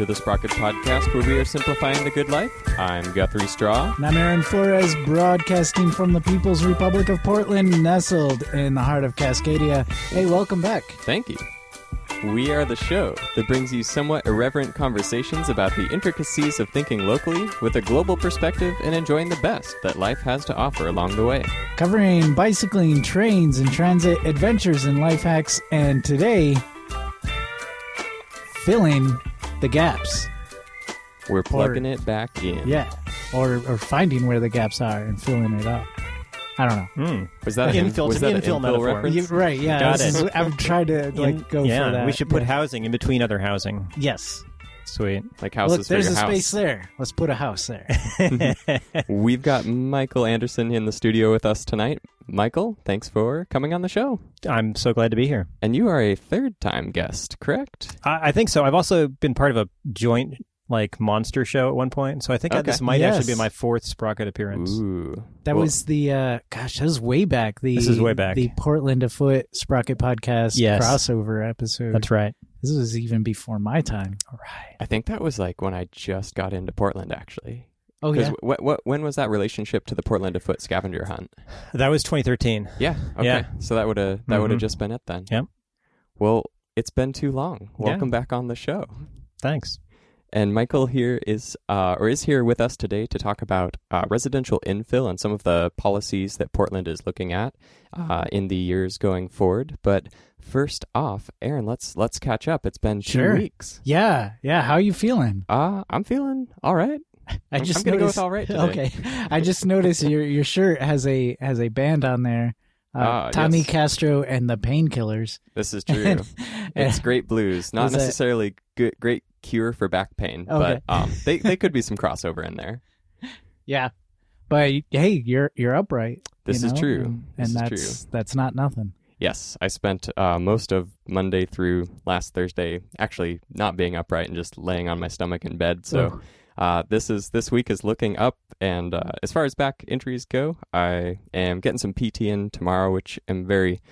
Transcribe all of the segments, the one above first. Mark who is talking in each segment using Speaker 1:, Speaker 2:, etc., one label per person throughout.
Speaker 1: to the Sprocket Podcast, where we are simplifying the good life. I'm Guthrie Straw.
Speaker 2: And I'm Aaron Flores, broadcasting from the People's Republic of Portland, nestled in the heart of Cascadia. Hey, welcome back.
Speaker 1: Thank you. We are the show that brings you somewhat irreverent conversations about the intricacies of thinking locally with a global perspective and enjoying the best that life has to offer along the way.
Speaker 2: Covering bicycling, trains, and transit adventures and life hacks, and today, filling the gaps.
Speaker 1: We're plugging it back in.
Speaker 2: Yeah. Or, or finding where the gaps are and filling it up. I don't know.
Speaker 3: Hmm.
Speaker 1: Was that
Speaker 3: Infill-
Speaker 1: an,
Speaker 3: it's
Speaker 1: was that an
Speaker 3: infill
Speaker 1: infill
Speaker 3: metaphor.
Speaker 1: reference?
Speaker 2: You- right, yeah.
Speaker 3: Got it.
Speaker 2: is- I'm trying to like
Speaker 3: In-
Speaker 2: go
Speaker 3: yeah,
Speaker 2: for that.
Speaker 3: we should put
Speaker 2: Yeah.
Speaker 3: housing in between other housing.
Speaker 2: Yes.
Speaker 3: Sweet.
Speaker 1: Like houses
Speaker 2: Look,
Speaker 1: for
Speaker 2: there's
Speaker 1: your
Speaker 2: a
Speaker 1: house.
Speaker 2: space there. Let's put a house there.
Speaker 1: We've got Michael Andersen in the studio with us tonight. Michael, thanks for coming on the show.
Speaker 3: I'm so glad to be here.
Speaker 1: And you are a third time guest, correct?
Speaker 3: I, I think so. I've also been part of a joint like monster show at one point, so I think
Speaker 1: Okay.
Speaker 3: this might
Speaker 2: Yes.
Speaker 3: actually be my fourth Sprocket appearance.
Speaker 1: Ooh.
Speaker 2: That
Speaker 1: Well,
Speaker 2: was the uh gosh, that was way back. The
Speaker 3: This is way back.
Speaker 2: The Portland Afoot Sprocket podcast
Speaker 3: Yes.
Speaker 2: crossover episode.
Speaker 3: That's right.
Speaker 2: This was even before my time.
Speaker 3: All right.
Speaker 1: I think that was like when I just got into Portland, actually.
Speaker 2: Oh yeah.
Speaker 1: what, what, when was that relationship to the Portland Afoot scavenger hunt?
Speaker 3: That was 2013.
Speaker 1: Yeah. Okay.
Speaker 3: Yeah.
Speaker 1: So that would have that would have
Speaker 3: mm-hmm.
Speaker 1: just been it then.
Speaker 3: Yep.
Speaker 1: Well, it's been too long.
Speaker 3: Yeah.
Speaker 1: Welcome back on the show.
Speaker 3: Thanks.
Speaker 1: And Michael here is uh, or is here with us today to talk about uh, residential infill and some of the policies that Portland is looking at uh, in the years going forward. But first off, Aaron, let's let's catch up. It's been two weeks.
Speaker 2: Yeah, yeah. How are you feeling?
Speaker 1: Uh, I'm feeling all right.
Speaker 2: I
Speaker 1: I'm-
Speaker 2: just
Speaker 1: I'm gonna go
Speaker 2: noticed,
Speaker 1: with all right today.
Speaker 2: Okay. I just noticed your your shirt has a has a band on there. Uh,
Speaker 1: Ah,
Speaker 2: Tommy
Speaker 1: yes.
Speaker 2: Castro and the Painkillers.
Speaker 1: This is true. it's great blues, not
Speaker 2: Was that-
Speaker 1: necessarily good, great cure for back pain,
Speaker 2: Okay.
Speaker 1: but um, they they could be some crossover in there.
Speaker 2: Yeah. But hey, you're you're upright.
Speaker 1: This
Speaker 2: you
Speaker 1: is
Speaker 2: know,
Speaker 1: true.
Speaker 2: And, and that's that's not nothing.
Speaker 1: Yes, I spent uh, most of Monday through last Thursday actually not being upright and just laying on my stomach in bed. So uh, this is this week is looking up, and uh, as far as back injuries go, I am getting some PT in tomorrow, which I'm very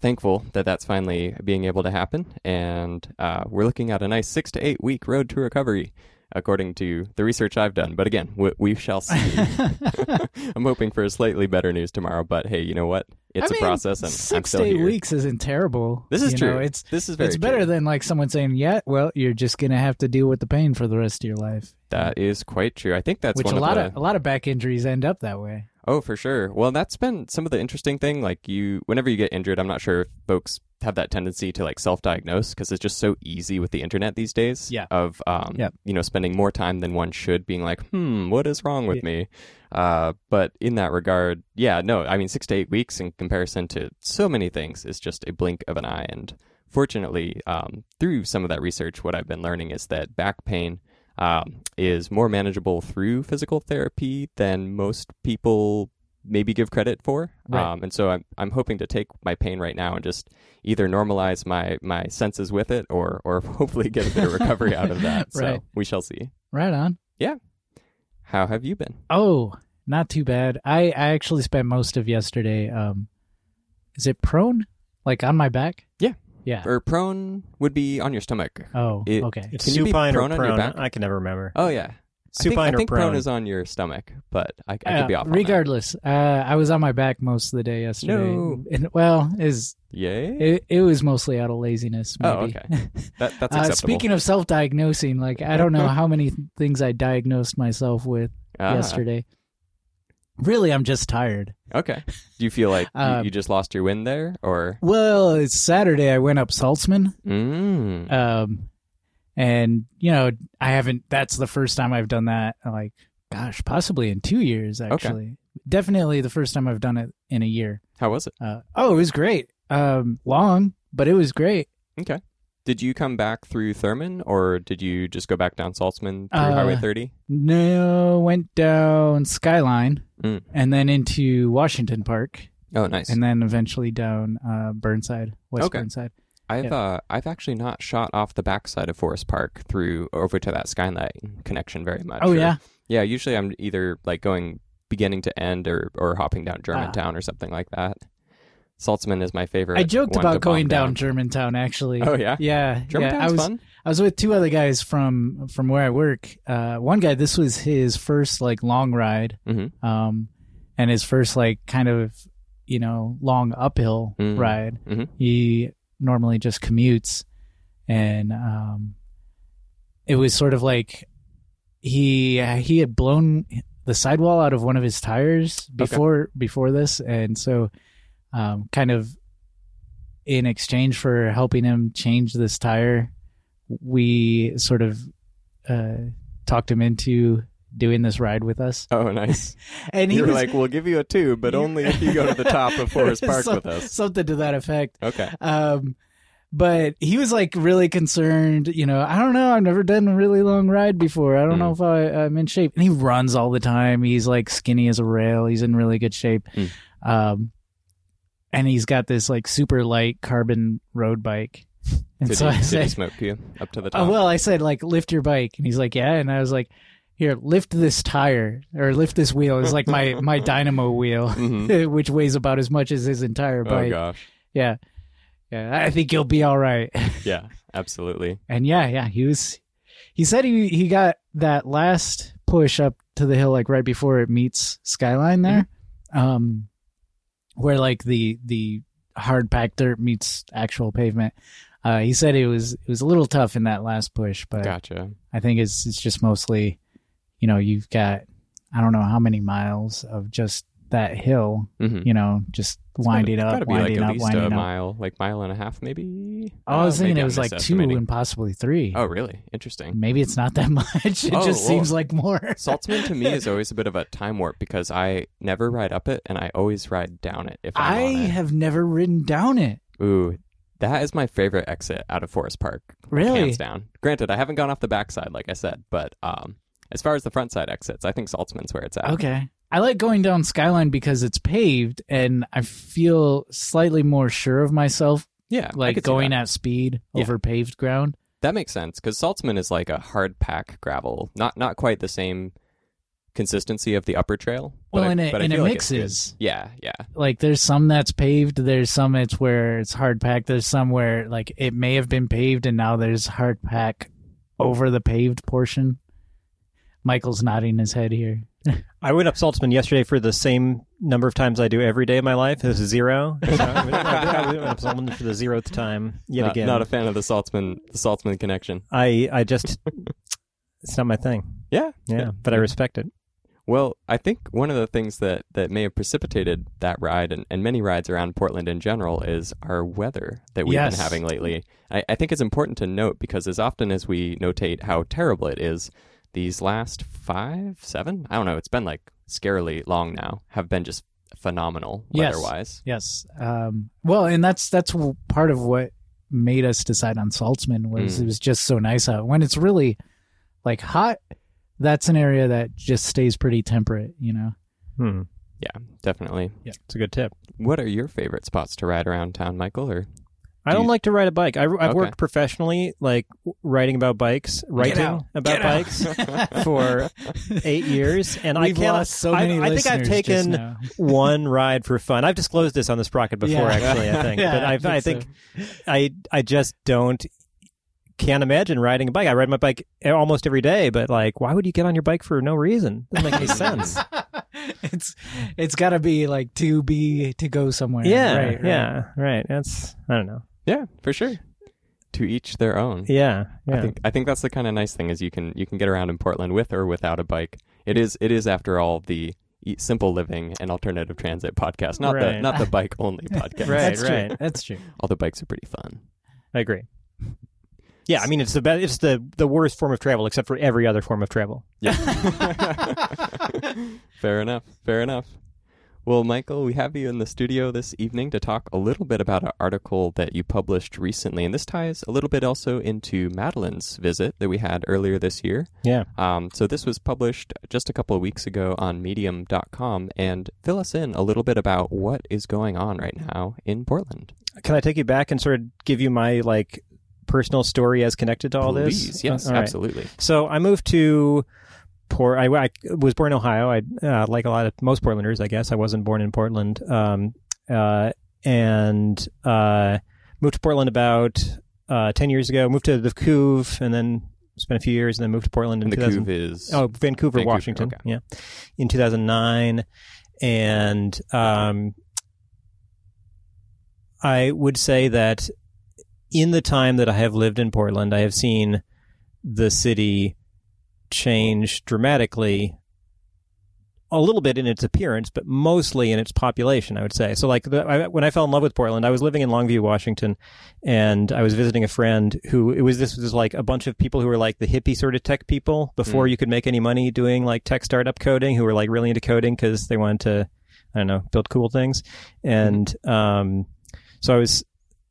Speaker 1: thankful that that's finally being able to happen. And uh, we're looking at a nice six to eight week road to recovery. According to the research I've done, but again, we, we shall see. I'm hoping for slightly better news tomorrow, but hey, you know what? It's
Speaker 2: I
Speaker 1: a
Speaker 2: mean,
Speaker 1: process, and I'm
Speaker 2: six
Speaker 1: still
Speaker 2: to eight
Speaker 1: here.
Speaker 2: weeks isn't terrible.
Speaker 1: This is
Speaker 2: you
Speaker 1: true.
Speaker 2: Know, it's
Speaker 1: this is very
Speaker 2: it's better
Speaker 1: true.
Speaker 2: than like someone saying, "Yeah, well, you're just gonna have to deal with the pain for the rest of your life."
Speaker 1: that is quite true. I think that's
Speaker 2: Which a lot
Speaker 1: the
Speaker 2: of a lot of back injuries end up that way.
Speaker 1: Oh for sure. Well, that's been some of the interesting thing. Like you, whenever you get injured, I'm not sure if folks have that tendency to like self-diagnose because it's just so easy with the internet these days.
Speaker 2: Yeah.
Speaker 1: Of um,
Speaker 2: Yep.
Speaker 1: you know, spending more time than one should, being like, hmm, what is wrong with me? Uh, but in that regard, yeah, no, I mean, six to eight weeks in comparison to so many things is just a blink of an eye. And fortunately, um, through some of that research, what I've been learning is that back pain um, is more manageable through physical therapy than most people maybe give credit for.
Speaker 2: Right.
Speaker 1: Um, and so I'm I'm hoping to take my pain right now and just either normalize my my senses with it or or hopefully get a bit of recovery out of that. So
Speaker 2: Right.
Speaker 1: we shall see.
Speaker 2: Right on. Yeah.
Speaker 1: How have you been?
Speaker 2: Oh, not too bad. I I actually spent most of yesterday. Um, is it prone? Like on my back?
Speaker 1: Yeah.
Speaker 2: Yeah.
Speaker 1: Or prone would be on your stomach.
Speaker 2: Oh,
Speaker 1: It-
Speaker 2: okay.
Speaker 3: It's
Speaker 1: Can you be
Speaker 3: supine
Speaker 1: prone
Speaker 3: or
Speaker 1: on your
Speaker 3: prone.
Speaker 1: back?
Speaker 3: I can never remember.
Speaker 1: Oh yeah. I think,
Speaker 3: supine
Speaker 1: I think
Speaker 3: or prone.
Speaker 1: is on your stomach, but I, I could
Speaker 2: Uh,
Speaker 1: be off. on that.
Speaker 2: regardless, uh, I was on my back most of the day yesterday.
Speaker 1: No.
Speaker 2: And, well, is
Speaker 1: Yay.
Speaker 2: it, it was mostly out of laziness. Maybe.
Speaker 1: Oh, okay. That, that's
Speaker 2: Uh,
Speaker 1: acceptable.
Speaker 2: speaking of self-diagnosing, like I don't know how many things I diagnosed myself with
Speaker 1: Ah,
Speaker 2: yesterday. Really, I'm just tired.
Speaker 1: Okay. Do you feel like you,
Speaker 2: Um,
Speaker 1: you just lost your win there, or?
Speaker 2: Well, it's Saturday. I went up Saltzman,
Speaker 1: Mm.
Speaker 2: um, and you know I haven't. That's the first time I've done that. Like, gosh, possibly in two years. Actually, definitely the first time I've done it in a year.
Speaker 1: How was it?
Speaker 2: Uh, oh, it was great. Um, long, but it was great.
Speaker 1: Okay. Did you come back through Thurman, or did you just go back down Saltzman through
Speaker 2: Uh,
Speaker 1: Highway 30?
Speaker 2: No, went down Skyline
Speaker 1: Mm.
Speaker 2: and then into Washington Park,
Speaker 1: Oh, nice.
Speaker 2: and then eventually down uh, Burnside, West
Speaker 1: Okay.
Speaker 2: Burnside.
Speaker 1: I've uh, I've actually not shot off the backside of Forest Park through over to that Skyline connection very much.
Speaker 2: Oh
Speaker 1: or-
Speaker 2: yeah,
Speaker 1: yeah. Usually I'm either like going beginning to end or or hopping down Germantown or something like that. Saltzman is my favorite.
Speaker 2: I joked about going
Speaker 1: bomb
Speaker 2: down, Germantown. Actually,
Speaker 1: Oh yeah,
Speaker 2: yeah, yeah. I was
Speaker 1: fun.
Speaker 2: I was with two other guys from from where I work. Uh, one guy, this was his first like long ride,
Speaker 1: hmm
Speaker 2: um, and his first like kind of you know long uphill
Speaker 1: Mm.
Speaker 2: ride.
Speaker 1: Mhm.
Speaker 2: He normally just commutes, and um, it was sort of like he he had blown the sidewall out of one of his tires before before this, and so um, kind of in exchange for helping him change this tire, we sort of uh, talked him into doing this ride with us.
Speaker 1: Oh, nice.
Speaker 2: And he
Speaker 1: you were
Speaker 2: was
Speaker 1: like, "We'll give you a two, but only if you go to the top of Forest Park
Speaker 2: Some-
Speaker 1: with us."
Speaker 2: something to that effect.
Speaker 1: Okay.
Speaker 2: Um, but he was like really concerned. You know, I don't know. I've never done a really long ride before. I don't know if I, I'm in shape. And he runs all the time. He's like skinny as a rail. He's in really good shape.
Speaker 1: Mm.
Speaker 2: Um, and he's got this like super light carbon road bike. And
Speaker 1: Did,
Speaker 2: so
Speaker 1: he,
Speaker 2: I said,
Speaker 1: smoke you up to the top?
Speaker 2: Oh, well, I said like lift your bike, and he's like, yeah, and I was like, here, lift this tire or lift this wheel. It's like my my dynamo wheel,
Speaker 1: Mhm.
Speaker 2: which weighs about as much as his entire bike.
Speaker 1: Oh gosh.
Speaker 2: yeah, yeah, I think you'll be all right.
Speaker 1: Yeah, absolutely.
Speaker 2: and yeah, yeah, he was. He said he he got that last push up to the hill like right before it meets skyline there, um, where like the the hard packed dirt meets actual pavement. Uh, he said it was it was a little tough in that last push, but
Speaker 1: Gotcha.
Speaker 2: I think it's it's just mostly, you know, you've got I don't know how many miles of just that hill,
Speaker 1: hmm
Speaker 2: you know, just winding
Speaker 1: Gotta
Speaker 2: up,
Speaker 1: like
Speaker 2: winding
Speaker 1: at
Speaker 2: up, winding
Speaker 1: a
Speaker 2: up.
Speaker 1: mile, like mile and a half, maybe.
Speaker 2: Oh, I was
Speaker 1: Uh,
Speaker 2: thinking it
Speaker 1: I'm
Speaker 2: was like two and possibly three.
Speaker 1: Oh, really? Interesting.
Speaker 2: Maybe it's not that much. It
Speaker 1: Oh,
Speaker 2: just
Speaker 1: well,
Speaker 2: seems like more.
Speaker 1: Saltzman to me is always a bit of a time warp because I never ride up it and I always ride down it if I'm
Speaker 2: I have never ridden down it.
Speaker 1: Ooh, that is my favorite exit out of Forest Park.
Speaker 2: Really?
Speaker 1: Hands down. Granted, I haven't gone off the backside, like I said, but um, as far as the front side exits, I think Saltzman's where it's at.
Speaker 2: Okay. I like going down Skyline because it's paved and I feel slightly more sure of myself,
Speaker 1: Yeah,
Speaker 2: like going at speed
Speaker 1: Yeah.
Speaker 2: over paved ground.
Speaker 1: That makes sense because Saltzman is like a hard pack gravel, not not quite the same consistency of the upper trail. but
Speaker 2: Well,
Speaker 1: I-
Speaker 2: and it,
Speaker 1: but
Speaker 2: and it
Speaker 1: like
Speaker 2: mixes.
Speaker 1: Yeah, yeah,
Speaker 2: like there's some that's paved there's some it's where it's hard packed there's some where like it may have been paved and now there's hard pack over the paved portion michael's nodding his head here
Speaker 3: I went up Saltzman yesterday for the same number of times I do every day of my life. It was zero. So I went I went up Saltzman for the zeroth time yet
Speaker 1: not,
Speaker 3: again.
Speaker 1: not a fan of the Saltzman the Saltzman connection.
Speaker 3: I I just it's not my thing.
Speaker 1: Yeah,
Speaker 3: Yeah, but I respect it.
Speaker 1: Well, I think one of the things that, that may have precipitated that ride and, and many rides around Portland in general is our weather that we've
Speaker 2: Yes.
Speaker 1: been having lately. I, I think it's important to note because as often as we notate how terrible it is, these last five, seven, I don't know, it's been like scarily long now, have been just phenomenal
Speaker 2: Yes.
Speaker 1: weather-wise.
Speaker 2: yes um well and that's that's part of what made us decide on saltzman was
Speaker 1: Mm.
Speaker 2: it was just so nice out when it's really like hot that's an area that just stays pretty temperate you know
Speaker 3: Hmm.
Speaker 1: Yeah, definitely.
Speaker 3: Yeah, it's a good tip.
Speaker 1: What are your favorite spots to ride around town, Michael? Or
Speaker 3: I
Speaker 1: Do
Speaker 3: don't
Speaker 1: you-
Speaker 3: like to ride a bike. I, I've
Speaker 1: Okay.
Speaker 3: worked professionally, like w- writing about bikes, writing
Speaker 2: out.
Speaker 3: about
Speaker 2: Get out.
Speaker 3: bikes for eight years, and
Speaker 2: We've
Speaker 3: I can't.
Speaker 2: lost so
Speaker 3: I-
Speaker 2: many
Speaker 3: I, think I've
Speaker 2: listeners just
Speaker 3: taken
Speaker 2: now.
Speaker 3: one ride for fun. I've disclosed this on the sprocket before,
Speaker 2: Yeah.
Speaker 3: actually. I think,
Speaker 2: Yeah,
Speaker 3: but I've, I think I I just don't can't imagine riding a bike. I ride my bike almost every day, but like, why would you get on your bike for no reason? Doesn't make any sense.
Speaker 2: it's it's got to be like to be to go somewhere.
Speaker 3: yeah,
Speaker 2: right, right.
Speaker 3: yeah, right. That's I don't know.
Speaker 1: Yeah, for sure. To each their own.
Speaker 3: Yeah, yeah.
Speaker 1: I think I think that's the kind of nice thing is you can you can get around in Portland with or without a bike. It is it is after all the simple living and alternative transit podcast, not the not the bike only podcast.
Speaker 3: Right,
Speaker 2: That's
Speaker 3: right.
Speaker 2: True. That's true.
Speaker 1: All the bikes are pretty fun.
Speaker 3: I agree. Yeah, I mean it's the it's the the worst form of travel except for every other form of travel. Yeah.
Speaker 1: fair enough. Fair enough. Well, Michael, we have you in the studio this evening to talk a little bit about an article that you published recently, and this ties a little bit also into Madeline's visit that we had earlier this year.
Speaker 3: Yeah.
Speaker 1: Um, so this was published just a couple of weeks ago on Medium.com, and fill us in a little bit about what is going on right now in Portland.
Speaker 3: Can I take you back and sort of give you my like personal story as connected to all this?
Speaker 1: Please,
Speaker 3: this?
Speaker 1: yes,
Speaker 3: All right.
Speaker 1: absolutely.
Speaker 3: So I moved to Port. I, I was born in Ohio. I uh, like a lot of most Portlanders, I guess. I wasn't born in Portland, um, uh, and uh, moved to Portland about uh, ten years ago. Moved to the Couve, and then spent a few years, and then moved to Portland in
Speaker 1: And the
Speaker 3: 2000
Speaker 1: Couve is
Speaker 3: Oh, Vancouver,
Speaker 1: Vancouver,
Speaker 3: Washington.
Speaker 1: okay.
Speaker 3: Yeah, in 2009, and um, I would say that in the time that I have lived in Portland, I have seen the city change dramatically. A little bit in its appearance, but mostly in its population, I would say. So, like the, I, when I fell in love with Portland, I was living in Longview, Washington, and I was visiting a friend who it was this was like a bunch of people who were like the hippie sort of tech people before
Speaker 1: Mm.
Speaker 3: you could make any money doing like tech startup coding, who were like really into coding because they wanted to, I don't know, build cool things, and um, so I was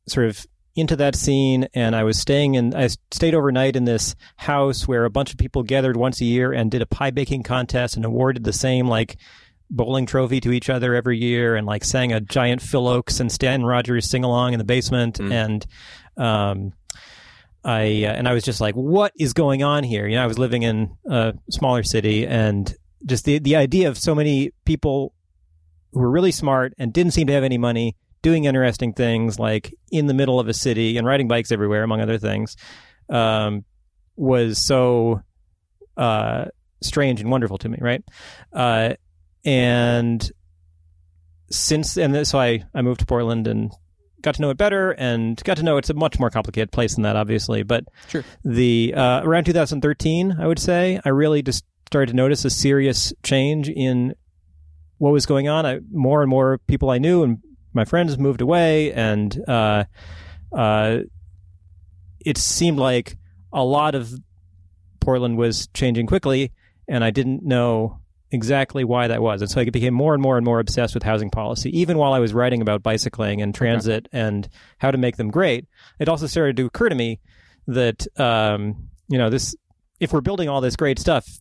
Speaker 3: sort of into that scene and I was staying in I stayed overnight in this house where a bunch of people gathered once a year and did a pie baking contest and awarded the same like bowling trophy to each other every year and like sang a giant Phil Ochs and Stan Rogers sing along in the basement
Speaker 1: Mm.
Speaker 3: and um I uh, and I was just like what is going on here you know I was living in a smaller city and just the the idea of so many people who were really smart and didn't seem to have any money doing interesting things like in the middle of a city and riding bikes everywhere, among other things, um, was so uh, strange and wonderful to me, right? Uh, and since and so I I moved to Portland and got to know it better and got to know it's a much more complicated place than that, obviously. But
Speaker 1: Sure.
Speaker 3: the uh, around 2013, I would say, I really just started to notice a serious change in what was going on. I, more and more people I knew and my friends moved away, and uh, uh, it seemed like a lot of Portland was changing quickly, and I didn't know exactly why that was. And so I became more and more and more obsessed with housing policy. Even while I was writing about bicycling and transit and how to make them great, it also started to occur to me that um, you know this if we're building all this great stuff,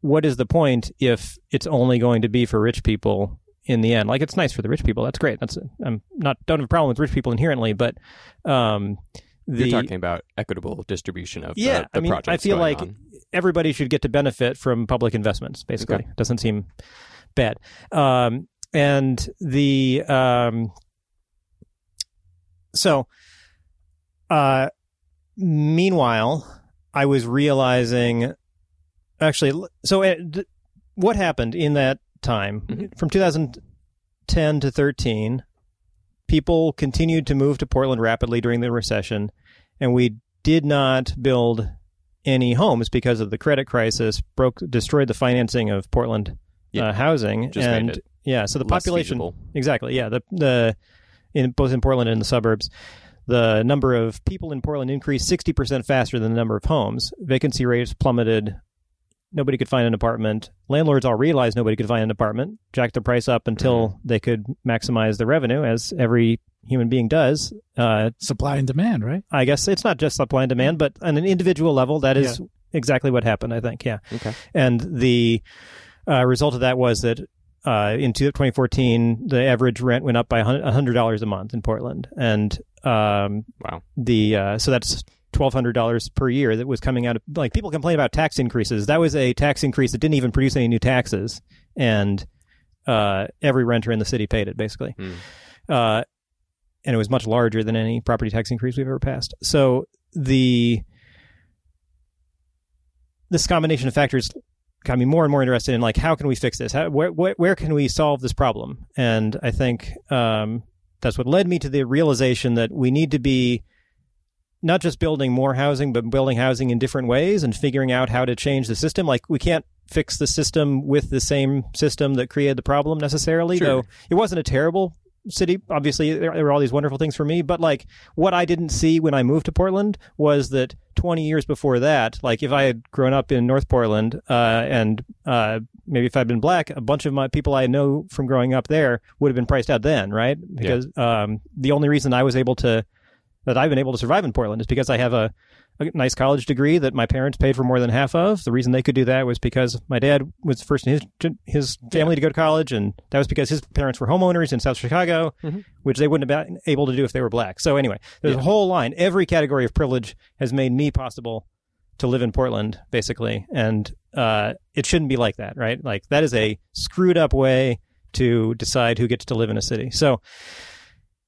Speaker 3: what is the point if it's only going to be for rich people in the end? Like it's nice for the rich people, that's great. That's I'm not don't have a problem with rich people inherently, but um, the
Speaker 1: You're talking about equitable distribution of
Speaker 3: yeah,
Speaker 1: the, the
Speaker 3: I mean,
Speaker 1: projects
Speaker 3: I feel like
Speaker 1: on.
Speaker 3: everybody should get to benefit from public investments. Basically,
Speaker 1: Okay.
Speaker 3: doesn't seem bad. Um, and the um, so, uh, meanwhile, I was realizing, actually, so uh, d- what happened in that time
Speaker 1: Mhm.
Speaker 3: from 2010 to 13? People continued to move to Portland rapidly during the recession, and we did not build any homes because of the credit crisis. Broke, destroyed the financing of Portland
Speaker 1: Yeah.
Speaker 3: uh, housing,
Speaker 1: Just
Speaker 3: and yeah, so the population
Speaker 1: feasible.
Speaker 3: exactly, yeah, the the in both in Portland and the suburbs. The number of people in Portland increased 60% faster than the number of homes. Vacancy rates plummeted. Nobody could find an apartment. Landlords all realized nobody could find an apartment, jacked the price up until they could maximize the revenue, as every human being does. Uh,
Speaker 2: Supply and demand, right?
Speaker 3: I guess it's not just supply and demand, but on an individual level, that is exactly what happened, I think. Yeah.
Speaker 1: Okay.
Speaker 3: And the uh, result of that was that uh, in 2014, the average rent went up by $100 a month in Portland. And um,
Speaker 1: Wow.
Speaker 3: the uh, so that's twelve hundred dollars per year that was coming out of like people complain about tax increases. That was a tax increase that didn't even produce any new taxes, and uh, every renter in the city paid it basically.
Speaker 1: Mm.
Speaker 3: Uh, and it was much larger than any property tax increase we've ever passed. So the this combination of factors got me more and more interested in like how can we fix this? How, where, where where can we solve this problem? And I think um, that's what led me to the realization that we need to be not just building more housing, but building housing in different ways and figuring out how to change the system. Like we can't fix the system with the same system that created the problem necessarily,
Speaker 1: Sure.
Speaker 3: though it wasn't a terrible city. Obviously, there, there were all these wonderful things for me, but like what I didn't see when I moved to Portland was that 20 years before that, like if I had grown up in North Portland uh, and uh, maybe if I'd been black, a bunch of my people I know from growing up there would have been priced out then, right? Because um, the only reason I was able to that I've been able to survive in Portland is because I have a, a nice college degree that my parents paid for more than half of. The reason they could do that was because my dad was first in his his family to go to college, and that was because his parents were homeowners in South Chicago,
Speaker 1: Mhm.
Speaker 3: which they wouldn't have been able to do if they were black. So anyway, there's a whole line. Every category of privilege has made me possible to live in Portland, basically, and uh, it shouldn't be like that, right? Like that is a screwed up way to decide who gets to live in a city. So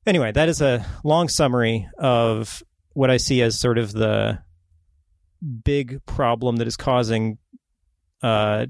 Speaker 3: anyway, that is a long summary of what I see as sort of the big problem that is causing uh,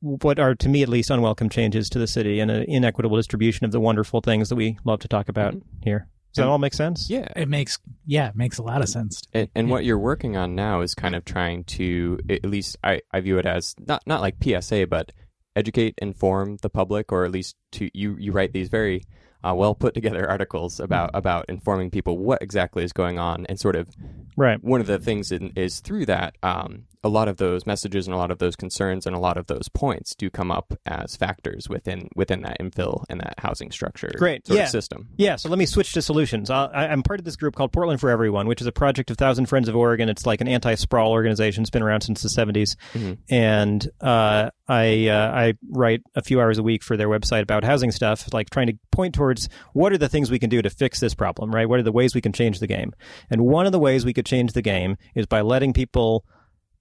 Speaker 3: what are, to me at least, unwelcome changes to the city and an inequitable distribution of the wonderful things that we love to talk about here. Does that all make sense?
Speaker 1: Yeah.
Speaker 2: It makes yeah, it makes a lot of sense.
Speaker 1: And, and what you're working on now is kind of trying to, at least I, I view it as not not like PSA, but educate, inform the public, or at least to you you write these very uh, well put together articles about about informing people what exactly is going on, and sort of
Speaker 3: Right.
Speaker 1: one of the things in, is through that um, a lot of those messages and a lot of those concerns and a lot of those points do come up as factors within within that infill and that housing structure
Speaker 3: Great.
Speaker 1: sort
Speaker 3: Yeah.
Speaker 1: of system.
Speaker 3: Yeah, so let me switch to solutions. i I'm part of this group called Portland for Everyone, which is a project of Thousand Friends of Oregon. It's like an anti-sprawl organization. It's been around since the 70s,
Speaker 1: Mhm.
Speaker 3: and uh, I uh, I write a few hours a week for their website about housing stuff, like trying to point towards what are the things we can do to fix this problem, right? What are the ways we can change the game? And one of the ways we could change the game is by letting people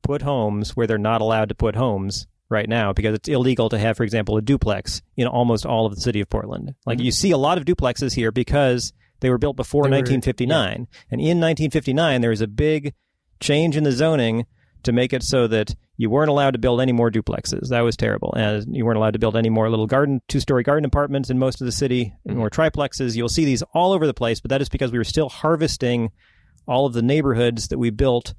Speaker 3: put homes where they're not allowed to put homes right now because it's illegal to have, for example, a duplex in almost all of the city of Portland. Like mm-hmm. you see a lot of duplexes here because they were built before
Speaker 2: were-
Speaker 3: 1959. And in 1959, there was a big change in the zoning to make it so that you weren't allowed to build any more duplexes. That was terrible. And you weren't allowed to build any more little garden, two story garden apartments in most of the city, mm-hmm. and more triplexes. You'll see these all over the place, but that is because we were still harvesting all of the neighborhoods that we built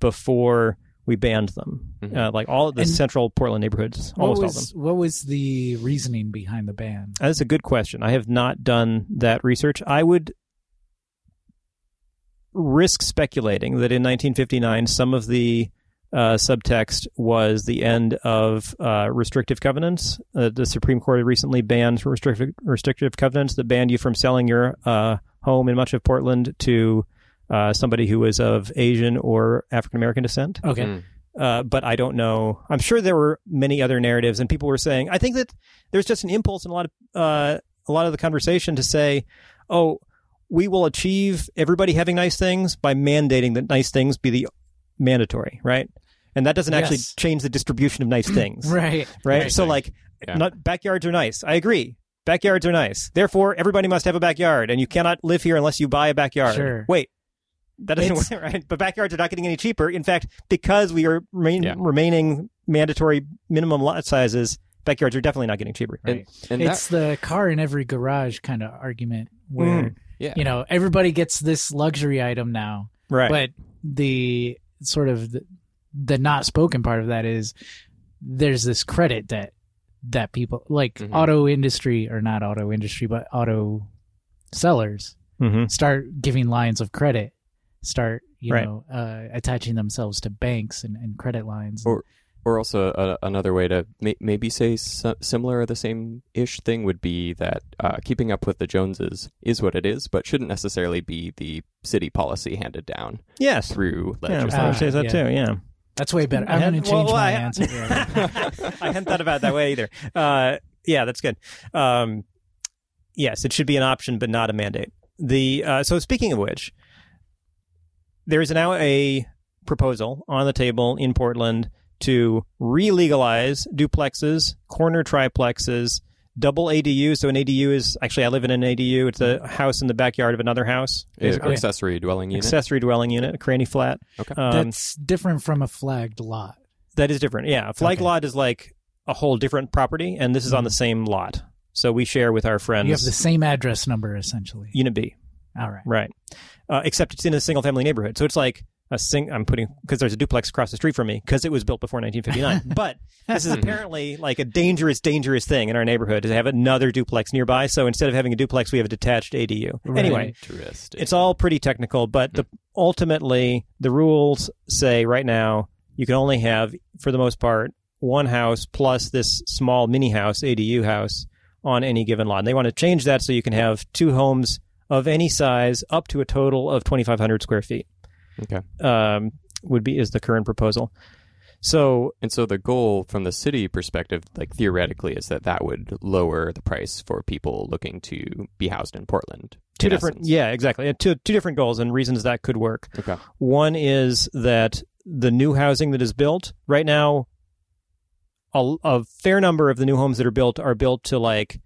Speaker 3: before we banned them. Uh, like all of the
Speaker 2: And-
Speaker 3: central Portland neighborhoods,
Speaker 2: What
Speaker 3: almost all
Speaker 2: was
Speaker 3: of them.
Speaker 2: what was the reasoning behind the ban?
Speaker 3: That's a good question. I have not done that research. I would risk speculating that in 1959, some of the uh, subtext was the end of uh, restrictive covenants. Uh, the Supreme Court had recently banned restrictive, restrictive covenants that banned you from selling your uh, home in much of Portland to uh, somebody who was of Asian or African American descent
Speaker 2: Okay.
Speaker 1: Mm.
Speaker 3: uh, but I don't know. I'm sure there were many other narratives, and people were saying. I think that there's just an impulse in a lot of uh, a lot of the conversation to say, "Oh, we will achieve everybody having nice things by mandating that nice things be the mandatory, right?" And that doesn't actually
Speaker 2: Yes.
Speaker 3: change the distribution of nice things,
Speaker 2: Right.
Speaker 3: right? So,
Speaker 1: Right.
Speaker 3: like,
Speaker 1: Yeah.
Speaker 3: not backyards are nice. I agree. Backyards are nice. Therefore, everybody must have a backyard, and you cannot live here unless you buy a backyard.
Speaker 2: Sure.
Speaker 3: Wait, that doesn't
Speaker 2: It's-
Speaker 3: work, right? But backyards are not getting any cheaper. In fact, because we are remain,
Speaker 1: Yeah.
Speaker 3: remaining mandatory minimum lot sizes, backyards are definitely not getting cheaper.
Speaker 1: And, and that,
Speaker 2: It's the car in every garage kind of argument where
Speaker 3: Mm.
Speaker 1: yeah.
Speaker 2: you know everybody gets this luxury item now,
Speaker 3: Right.
Speaker 2: but the sort of the, the not spoken part of that is there's this credit that that people like
Speaker 1: Mhm.
Speaker 2: auto industry or not auto industry but auto sellers
Speaker 3: hmm
Speaker 2: start giving lines of credit start you
Speaker 3: Right.
Speaker 2: know uh, attaching themselves to banks and, and credit lines
Speaker 1: Or- Or also uh, another way to may- maybe say si- similar or the same ish thing would be that uh, keeping up with the Joneses is what it is, but shouldn't necessarily be the city policy handed down
Speaker 3: Yes.
Speaker 1: through
Speaker 3: Yeah, I
Speaker 1: legislation.
Speaker 2: Ah,
Speaker 3: would say that
Speaker 2: yeah.
Speaker 3: too. Yeah.
Speaker 2: that's way better i'm
Speaker 3: I
Speaker 2: going to change
Speaker 3: well,
Speaker 2: my
Speaker 3: I-
Speaker 2: answer
Speaker 3: I hadn't thought about it that way either. Uh, yeah, that's good. Um, yes, it should be an option, but not a mandate. The uh, so speaking of which, there is now a proposal on the table in Portland to re-legalize duplexes, corner triplexes, double ADU. So an ADU is actually I live in an ADU. It's a house in the backyard of another house.
Speaker 1: Yeah,
Speaker 3: basically.
Speaker 1: accessory dwelling unit.
Speaker 3: Accessory dwelling unit, a granny flat.
Speaker 1: Okay.
Speaker 3: Um,
Speaker 2: that's different from a flagged lot
Speaker 3: That is different. Yeah. A flag
Speaker 2: Okay.
Speaker 3: lot is like a whole different property, and this is on the same lot. So we share with our friends
Speaker 2: you have the same address number essentially
Speaker 3: Unit B.
Speaker 2: all right
Speaker 3: Right. Uh, except it's in a single family neighborhood. So it's like a sing. I'm putting because there's a duplex across the street from me because it was built before 1959. but this is apparently like a dangerous, dangerous thing in our neighborhood to have another duplex nearby. So instead of having a duplex, we have a detached ADU.
Speaker 2: Right.
Speaker 3: Anyway,
Speaker 1: Interesting.
Speaker 3: it's all pretty technical, but the, ultimately the rules say right now you can only have, for the most part, one house plus this small mini house, ADU house, on any given lot. And they want to change that so you can have two homes of any size up to a total of 2,500 square feet.
Speaker 1: okay.
Speaker 3: Um, would be is the current proposal. So
Speaker 1: And so the goal from the city perspective, like theoretically, is that that would lower the price for people looking to be housed in Portland.
Speaker 3: two
Speaker 1: in
Speaker 3: different,
Speaker 1: essence.
Speaker 3: yeah, exactly. Two two different goals and reasons that could work.
Speaker 1: Okay.
Speaker 3: One is that the new housing that is built right now, a, a fair number of the new homes that are built are built to like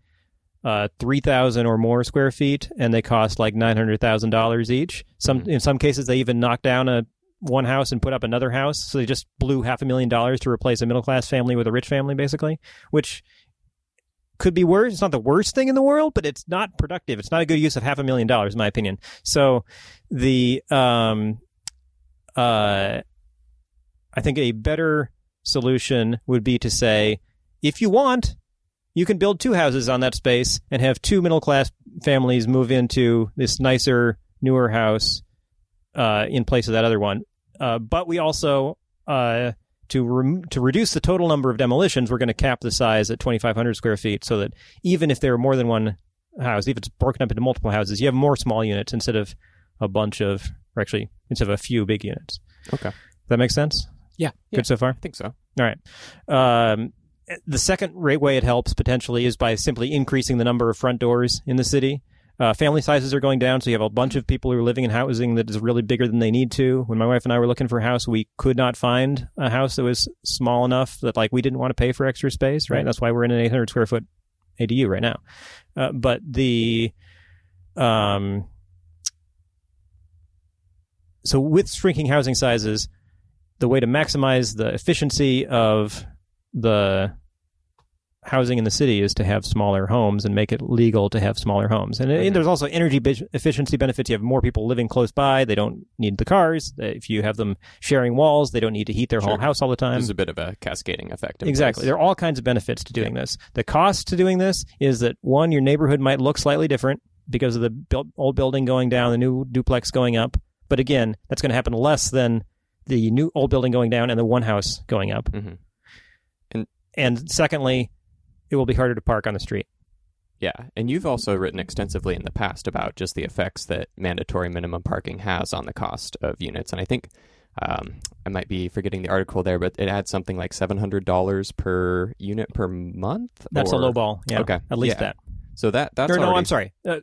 Speaker 3: uh, three thousand or more square feet, and they cost like nine hundred thousand dollars each. Some
Speaker 1: Mhm.
Speaker 3: in some cases they even knocked down a one house and put up another house, so they just blew half a million dollars to replace a middle class family with a rich family, basically, which could be worse. It's not the worst thing in the world, but it's not productive. It's not a good use of half a million dollars, in my opinion. So the um uh I think a better solution would be to say, if you want, you can build two houses on that space and have two middle class families move into this nicer, newer house uh, in place of that other one. Uh, but we also, uh, to rem- to reduce the total number of demolitions, we're going to cap the size at 2,500 square feet, so that even if there are more than one house, if it's broken up into multiple houses, you have more small units instead of a bunch of, or actually instead of a few big units.
Speaker 1: Okay.
Speaker 3: Does that make sense?
Speaker 2: Yeah.
Speaker 3: Good
Speaker 1: Yeah.
Speaker 3: so far.
Speaker 1: I think so.
Speaker 3: All right. Um, the second rate way it helps potentially is by simply increasing the number of front doors in the city. Uh, family sizes are going down, so you have a bunch of people who are living in housing that is really bigger than they need to. When my wife and I were looking for a house, we could not find a house that was small enough that like we didn't want to pay for extra space. Right.
Speaker 2: Right.
Speaker 3: That's why we're in an 800 square foot ADU right now. Uh, but the um, so with shrinking housing sizes, the way to maximize the efficiency of the housing in the city is to have smaller homes and make it legal to have smaller homes. And, and
Speaker 1: Mhm.
Speaker 3: there's also energy bi- efficiency benefits. You have more people living close by. They don't need the cars. If you have them sharing walls, they don't need to heat their whole house all the time.
Speaker 1: There's a bit of a cascading effect.
Speaker 3: Exactly.
Speaker 1: place.
Speaker 3: There are all kinds of benefits to doing this. The cost to doing this is that one, your neighborhood might look slightly different because of the built, old building going down, the new duplex going up. But again, that's going to happen less than the new old building going down and the one house going up.
Speaker 1: Mhm.
Speaker 3: And secondly, it will be harder to park on the street.
Speaker 1: Yeah, and you've also written extensively in the past about just the effects that mandatory minimum parking has on the cost of units, and I think um, I might be forgetting the article there, but it had something like seven hundred dollars per unit per month.
Speaker 3: That's
Speaker 1: or-
Speaker 3: a low ball. Yeah.
Speaker 1: Okay.
Speaker 3: At least
Speaker 1: Yeah.
Speaker 3: that.
Speaker 1: So that that's
Speaker 3: Or no, I'm sorry. Uh,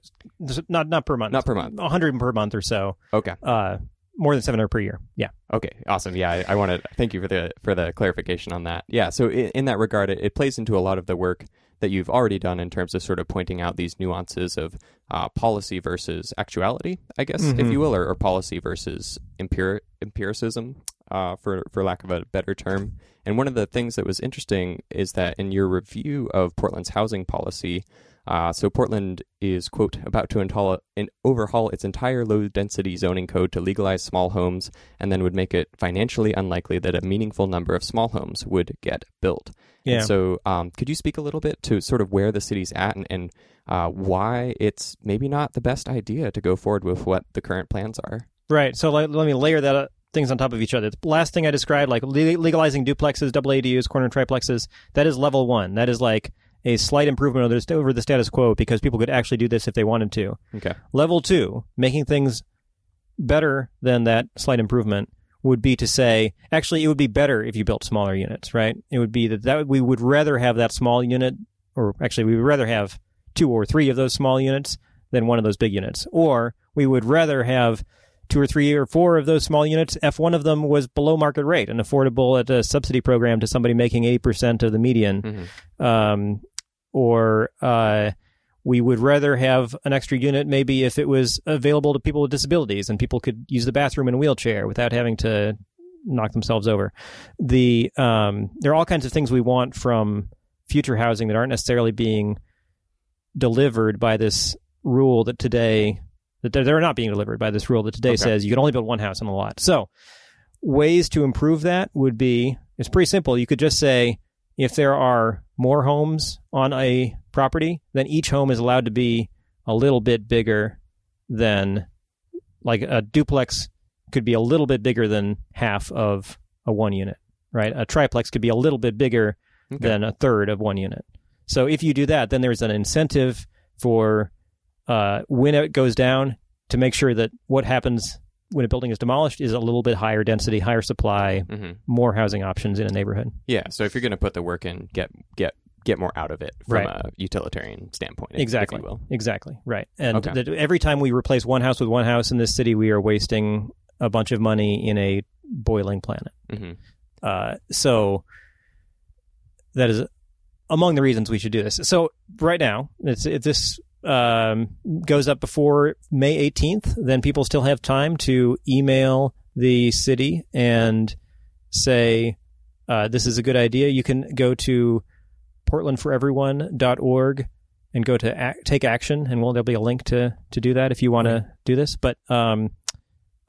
Speaker 3: not not per month.
Speaker 1: Not per month.
Speaker 3: A hundred per month or so.
Speaker 1: Okay,
Speaker 3: Uh, more than seven hundred per year. Yeah.
Speaker 1: okay, awesome. Yeah, I, I want to thank you for the for the clarification on that. Yeah, so in, in that regard, it, it plays into a lot of the work that you've already done in terms of sort of pointing out these nuances of uh, policy versus actuality, I guess, if
Speaker 3: Mhm.
Speaker 1: you will, or, or policy versus empir- empiricism, uh, for for lack of a better term. And one of the things that was interesting is that in your review of Portland's housing policy, uh, so Portland is quote about to install and overhaul its entire low density zoning code to legalize small homes, and then would make it financially unlikely that a meaningful number of small homes would get built.
Speaker 3: Yeah.
Speaker 1: And so, um, could you speak a little bit to sort of where the city's at and, and uh, why it's maybe not the best idea to go forward with what the current plans are?
Speaker 3: Right. So let, let me layer that things on top of each other. The last thing I described, like legalizing duplexes, double ADUs, corner triplexes, that is level one. That is like a slight improvement over the, status quo because people could actually do this if they wanted to.
Speaker 1: Okay.
Speaker 3: Level two, making things better than that slight improvement would be to say, actually, it would be better if you built smaller units, right? It would be that, that we would rather have that small unit, or actually, we would rather have two or three of those small units than one of those big units. Or we would rather have two or three or four of those small units if one of them was below market rate and affordable at a subsidy program to somebody making 80% of the median
Speaker 1: hmm
Speaker 3: um, or uh, we would rather have an extra unit maybe if it was available to people with disabilities and people could use the bathroom in a wheelchair without having to knock themselves over. The um, there are all kinds of things we want from future housing that aren't necessarily being delivered by this rule that today that they're- they're not being delivered by this rule that today
Speaker 1: Okay.
Speaker 3: says you can only build one house on a lot. So ways to improve that would be it's pretty simple. You could just say if there are more homes on a property, then each home is allowed to be a little bit bigger than like a duplex could be a little bit bigger than half of a one unit, right? A triplex could be a little bit bigger
Speaker 1: Okay.
Speaker 3: than a third of one unit. So if you do that, then there's an incentive for uh, when it goes down to make sure that what happens when a building is demolished is a little bit higher density, higher supply,
Speaker 1: hmm
Speaker 3: more housing options in a neighborhood.
Speaker 1: Yeah. So if you're going to put the work in, get get get more out of it from
Speaker 3: Right.
Speaker 1: a utilitarian standpoint, if-
Speaker 3: Exactly.
Speaker 1: if.
Speaker 3: Exactly. Right. And
Speaker 1: Okay.
Speaker 3: that every time we replace one house with one house in this city, we are wasting a bunch of money in a boiling planet.
Speaker 1: hmm
Speaker 3: Uh, so that is among the reasons we should do this. So right now, it's if this um, goes up before May 18th, then people still have time to email the city and say uh, this is a good idea. You can go to portlandforeveryone.org and go to ac- take action, and well, there'll be a link to to do that if you want to do this. But um,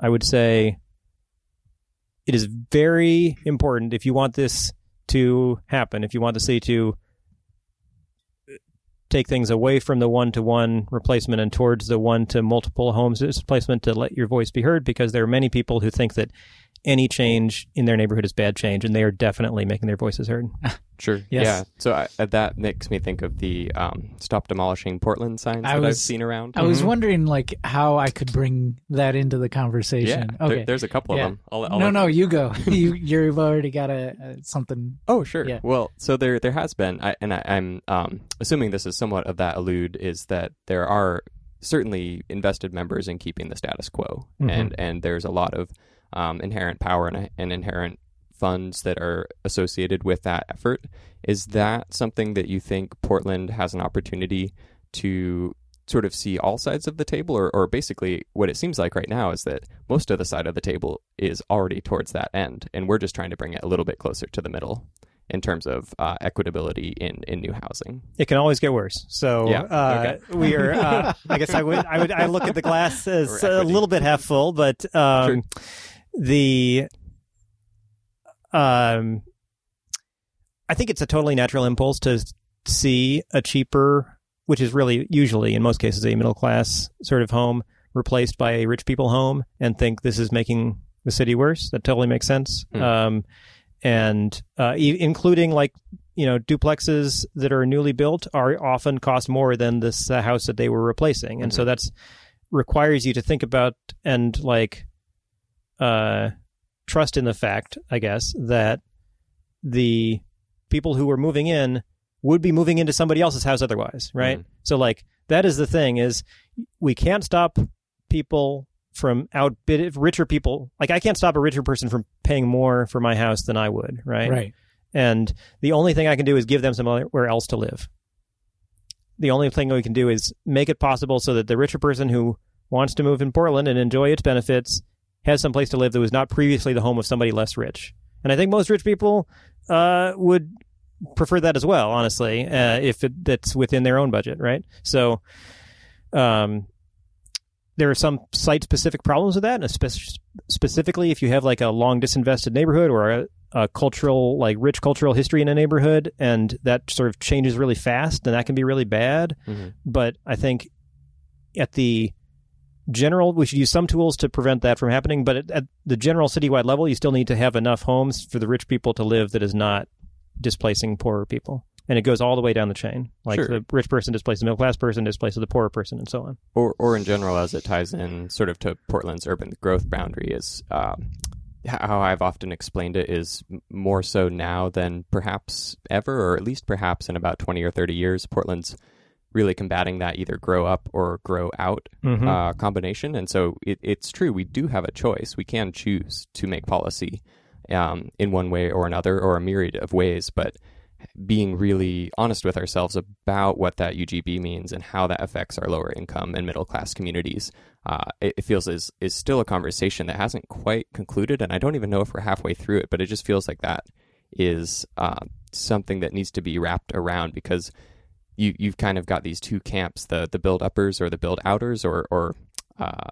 Speaker 3: I would say it is very important if you want this to happen, if you want the city to take things away from the one to one replacement and towards the one to multiple homes displacement to let your voice be heard because there are many people who think that any change in their neighborhood is bad change, and they are definitely making their voices heard.
Speaker 1: Sure.
Speaker 2: Yes.
Speaker 1: Yeah. So I, uh, that makes me think of the um, "Stop Demolishing Portland" signs
Speaker 2: I
Speaker 1: that I've
Speaker 2: was-
Speaker 1: seen around.
Speaker 2: I was
Speaker 3: Mhm.
Speaker 2: wondering like how I could bring that into the
Speaker 1: yeah,
Speaker 2: conversation.
Speaker 1: there-
Speaker 2: okay.
Speaker 1: there's a couple
Speaker 2: Yeah.
Speaker 1: of them. I'll, I'll
Speaker 2: no,
Speaker 1: let-
Speaker 2: no, you go. you you've already got a, a something.
Speaker 1: Oh, sure.
Speaker 2: Yeah.
Speaker 1: Well, so there there has been, I, and I, I'm um, assuming this is somewhat of that allude is that there are certainly invested members in keeping the status quo,
Speaker 3: Mhm.
Speaker 1: and and there's a lot of um, inherent power and, and inherent funds that are associated with that effort. Is that something that you think Portland has an opportunity to sort of see all sides of the table, or, or basically what it seems like right now is that most of the side of the table is already towards that end, and we're just trying to bring it a little bit closer to the middle in terms of uh, equitability in, in new housing.
Speaker 3: It can always get worse. So
Speaker 1: Yeah,
Speaker 3: uh, we are. Uh, I guess I would. I would. I look at the glass as a little bit half full, but um, the um, I think it's a totally natural impulse to see a cheaper, which is really usually in most cases a middle class sort of home replaced by a rich people home, and think this is making the city worse. That totally makes sense.
Speaker 1: Hmm.
Speaker 3: Um, and uh, e- including like you know duplexes that are newly built are often cost more than this uh, house that they were replacing and so
Speaker 1: Mhm.
Speaker 3: that's requires you to think about and like uh trust in the fact i guess that the people who were moving in would be moving into somebody else's house otherwise right
Speaker 1: Mhm.
Speaker 3: so like that is the thing is we can't stop people from outbid richer people like i can't stop a richer person from paying more for my house than i would right
Speaker 2: Right.
Speaker 3: and the only thing I can do is give them somewhere else to live. The only thing we can do is make it possible so that the richer person who wants to move in Portland and enjoy its benefits has some place to live that was not previously the home of somebody less rich. And I think most rich people uh, would prefer that as well, honestly, uh, if it, that's within their own budget, right? So, um, there are some site-specific problems with that, and espe- specifically if you have like a long disinvested neighborhood or a, a cultural, like rich cultural history in a neighborhood, and that sort of changes really fast, then that can be really bad.
Speaker 1: Mhm.
Speaker 3: But I think at the general, we should use some tools to prevent that from happening. But at, at the general citywide level, you still need to have enough homes for the rich people to live that is not displacing poorer people. And it goes all the way down the chain. Like
Speaker 1: Sure.
Speaker 3: the rich person displaces the middle class person, displaces the poorer person, and so on.
Speaker 1: Or, or in general, as it ties in sort of to Portland's urban growth boundary, is um, how I've often explained it is more so now than perhaps ever, or at least perhaps in about 20 or 30 years, Portland's really combating that either grow up or grow out
Speaker 3: Mhm.
Speaker 1: uh, combination. And so it, it's true, we do have a choice. We can choose to make policy um, in one way or another, or a myriad of ways, but being really honest with ourselves about what that UGB means and how that affects our lower income and middle class communities, uh, it, it feels is is still a conversation that hasn't quite concluded, and I don't even know if we're halfway through it. But it just feels like that is uh, something that needs to be wrapped around because you you've kind of got these two camps the the build uppers or the build outers or or uh,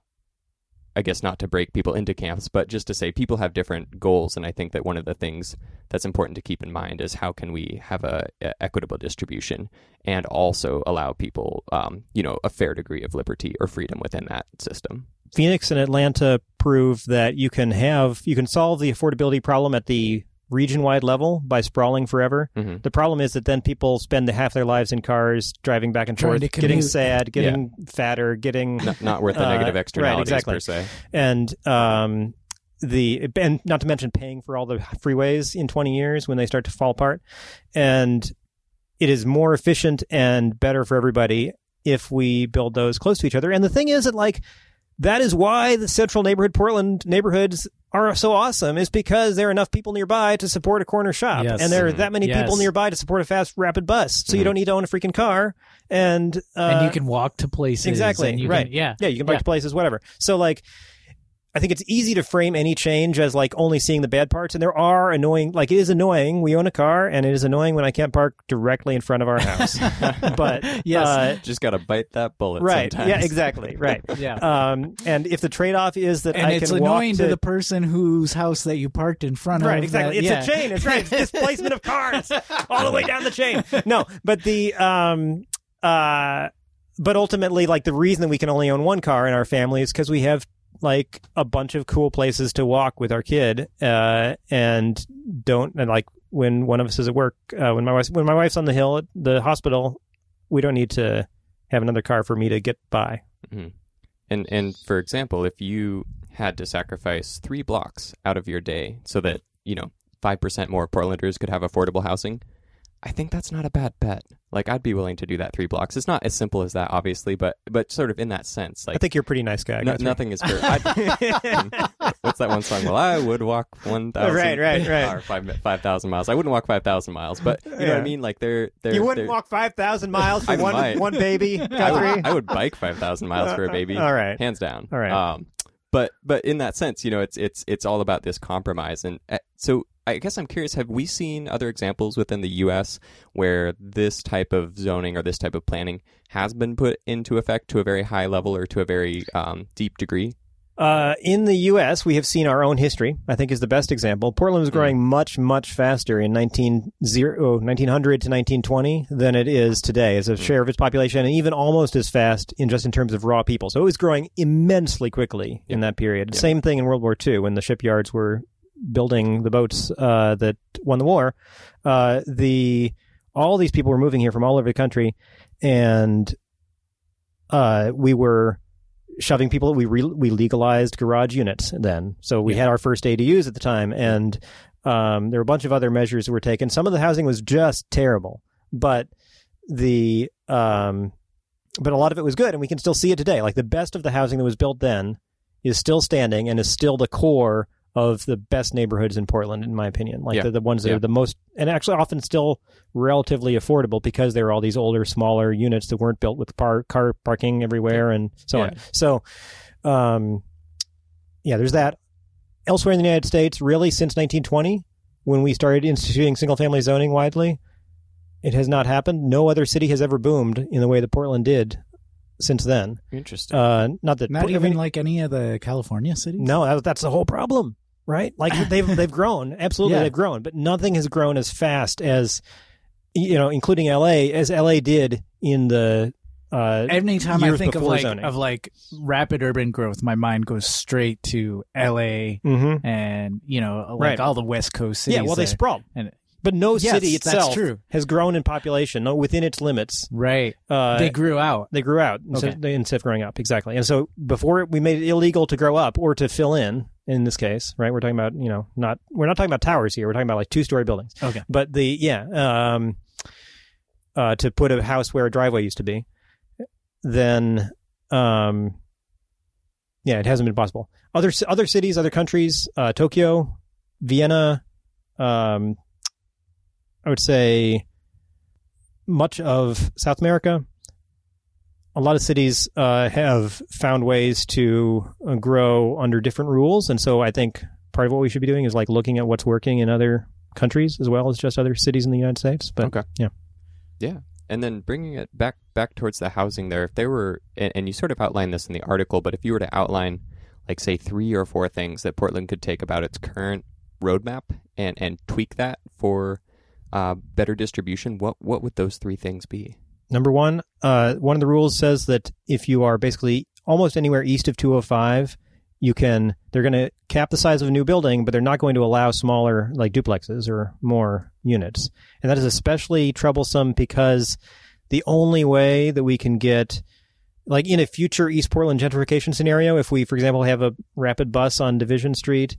Speaker 1: I guess not to break people into camps, but just to say people have different goals, and I think that one of the things that's important to keep in mind is how can we have a, a equitable distribution and also allow people, um, you know, a fair degree of liberty or freedom within that system.
Speaker 3: Phoenix and Atlanta prove that you can have you can solve the affordability problem at the region wide level by sprawling forever.
Speaker 1: Mhm.
Speaker 3: The problem is that then people spend the half their lives in cars, driving back and
Speaker 2: Trying
Speaker 3: forth, getting sad, getting fatter, getting
Speaker 1: Not, not worth the
Speaker 3: Uh,
Speaker 1: negative
Speaker 3: right,
Speaker 1: externalities
Speaker 3: exactly.
Speaker 1: per se.
Speaker 3: and um, the and not to mention paying for all the freeways in 20 years when they start to fall apart and it is more efficient and better for everybody if we build those close to each other and the thing is that like that is why the central neighborhood Portland neighborhoods are so awesome is because there are enough people nearby to support a corner shop
Speaker 2: Yes.
Speaker 3: and there are that many
Speaker 2: Yes.
Speaker 3: people nearby to support a fast rapid bus so you
Speaker 1: Mhm.
Speaker 3: don't need to own a freaking car and uh,
Speaker 2: and you can walk to places.
Speaker 3: exactly,
Speaker 2: and you
Speaker 3: right.
Speaker 2: Can, yeah.
Speaker 3: yeah you can bike
Speaker 2: Yeah.
Speaker 3: to places whatever so like I think it's easy to frame any change as like only seeing the bad parts, and there are annoying. Like it is annoying. We own a car, and it is annoying when I can't park directly in front of our house. but
Speaker 2: Yes.
Speaker 3: uh,
Speaker 1: Just got to bite that bullet.
Speaker 3: right,
Speaker 1: Sometimes.
Speaker 3: yeah, exactly, right.
Speaker 2: Yeah.
Speaker 3: Um, and if the trade-off is that
Speaker 2: and
Speaker 3: I
Speaker 2: it's
Speaker 3: can walk
Speaker 2: annoying to, the person whose house that you parked in front
Speaker 3: Right,
Speaker 2: of. Right.
Speaker 3: Exactly.
Speaker 2: that-
Speaker 3: it's
Speaker 2: yeah.
Speaker 3: a chain. It's right. It's displacement of cars all the way down the chain. No, but the um uh but ultimately like the reason that we can only own one car in our family is because we have like a bunch of cool places to walk with our kid uh and don't and like when one of us is at work uh, when my wife when my wife's on the hill at the hospital we don't need to have another car for me to get by.
Speaker 1: And and for example, if you had to sacrifice three blocks out of your day so that you know five percent more Portlanders could have affordable housing, I think that's not a bad bet. Like I'd be willing to do that three blocks. It's not as simple as that, obviously, but but sort of in that sense. Like
Speaker 3: I think you're a pretty nice guy
Speaker 1: no- nothing is. I'd- What's that one song? Well, I would walk one thousand,
Speaker 3: Right, right, right.
Speaker 1: or five five thousand miles. I wouldn't walk five thousand miles, but you know what I mean. Like they're they're
Speaker 3: you wouldn't
Speaker 1: they're-
Speaker 3: walk 5000 miles for
Speaker 1: I
Speaker 3: one
Speaker 1: might.
Speaker 3: one baby
Speaker 1: I would, I would bike five thousand miles for a baby.
Speaker 3: All right.
Speaker 1: hands down.
Speaker 3: All right.
Speaker 1: Um, but but in that sense, you know, it's it's it's all about this compromise, and uh, so I guess I'm curious: have we seen other examples within the U.S. where this type of zoning or this type of planning has been put into effect to a very high level or to a very um, deep degree?
Speaker 3: Uh, in the U.S., we have seen our own history. I think is the best example. Portland was growing much, much faster in 19, zero, 1900 to 1920 than it is today as a share of its population, and even almost as fast in just in terms of raw people. So it was growing immensely quickly in that period.
Speaker 1: Yeah.
Speaker 3: Same thing in World War II when the shipyards were building the boats uh, that won the war. Uh, the all these people were moving here from all over the country, and uh, we were shoving people. We re- we legalized garage units then, so we
Speaker 1: Yeah.
Speaker 3: had our first ADUs at the time, and um, there were a bunch of other measures that were taken. Some of the housing was just terrible, but the um, but a lot of it was good, and we can still see it today. Like the best of the housing that was built then is still standing and is still the core of the best neighborhoods in Portland, in my opinion. Like
Speaker 1: Yeah.
Speaker 3: the, the ones that
Speaker 1: Yeah.
Speaker 3: are the most, and actually often still relatively affordable because there are all these older, smaller units that weren't built with par- car parking everywhere and so on. So, um, yeah, there's that. Elsewhere in the United States, really since 1920, when we started instituting single family zoning widely, it has not happened. No other city has ever boomed in the way that Portland did since then.
Speaker 1: Interesting.
Speaker 3: Uh, not that
Speaker 2: Not
Speaker 3: I
Speaker 2: even
Speaker 3: mean,
Speaker 2: like any of the California cities.
Speaker 3: no, that, that's the whole problem, right? Like they've they've grown, absolutely
Speaker 2: Yeah.
Speaker 3: they've grown, but nothing has grown as fast as you know, including L.A. as L.A. did in the. Uh,
Speaker 2: Anytime I think of like
Speaker 3: zoning.
Speaker 2: of like rapid urban growth, my mind goes straight to L.A.
Speaker 3: mhm.
Speaker 2: and you know like
Speaker 3: Right.
Speaker 2: all the West Coast cities.
Speaker 3: Yeah, well, they
Speaker 2: there.
Speaker 3: sprawled,
Speaker 2: And-
Speaker 3: but no
Speaker 2: Yes,
Speaker 3: city
Speaker 2: that's
Speaker 3: itself
Speaker 2: true.
Speaker 3: has grown in population, no, within its limits.
Speaker 2: right.
Speaker 3: Uh,
Speaker 2: they grew out.
Speaker 3: They grew out instead,
Speaker 2: Okay.
Speaker 3: instead of growing up. Exactly. And so before we made it illegal to grow up or to fill in, in this case, right? We're talking about, you know, not, we're not talking about towers here. We're talking about like two story buildings.
Speaker 2: Okay.
Speaker 3: But the, yeah, um, uh, to put a house where a driveway used to be, then, um, yeah, it hasn't been possible. Other, other cities, other countries, uh, Tokyo, Vienna, um, I would say much of South America, a lot of cities uh, have found ways to uh, grow under different rules, and so I think part of what we should be doing is like looking at what's working in other countries as well as just other cities in the United States. But
Speaker 1: Okay.
Speaker 3: yeah.
Speaker 1: Yeah. And then bringing it back back towards the housing there, if there were, and, and you sort of outlined this in the article, but if you were to outline, like, say, three or four things that Portland could take about its current roadmap and, and tweak that for uh, better distribution, what, what would those three things be?
Speaker 3: Number one, uh, one of the rules says that if you are basically almost anywhere east of 205, you can. They're going to cap the size of a new building, but they're not going to allow smaller, like duplexes or more units. And that is especially troublesome because the only way that we can get, like in a future East Portland gentrification scenario, if we, for example, have a rapid bus on Division Street,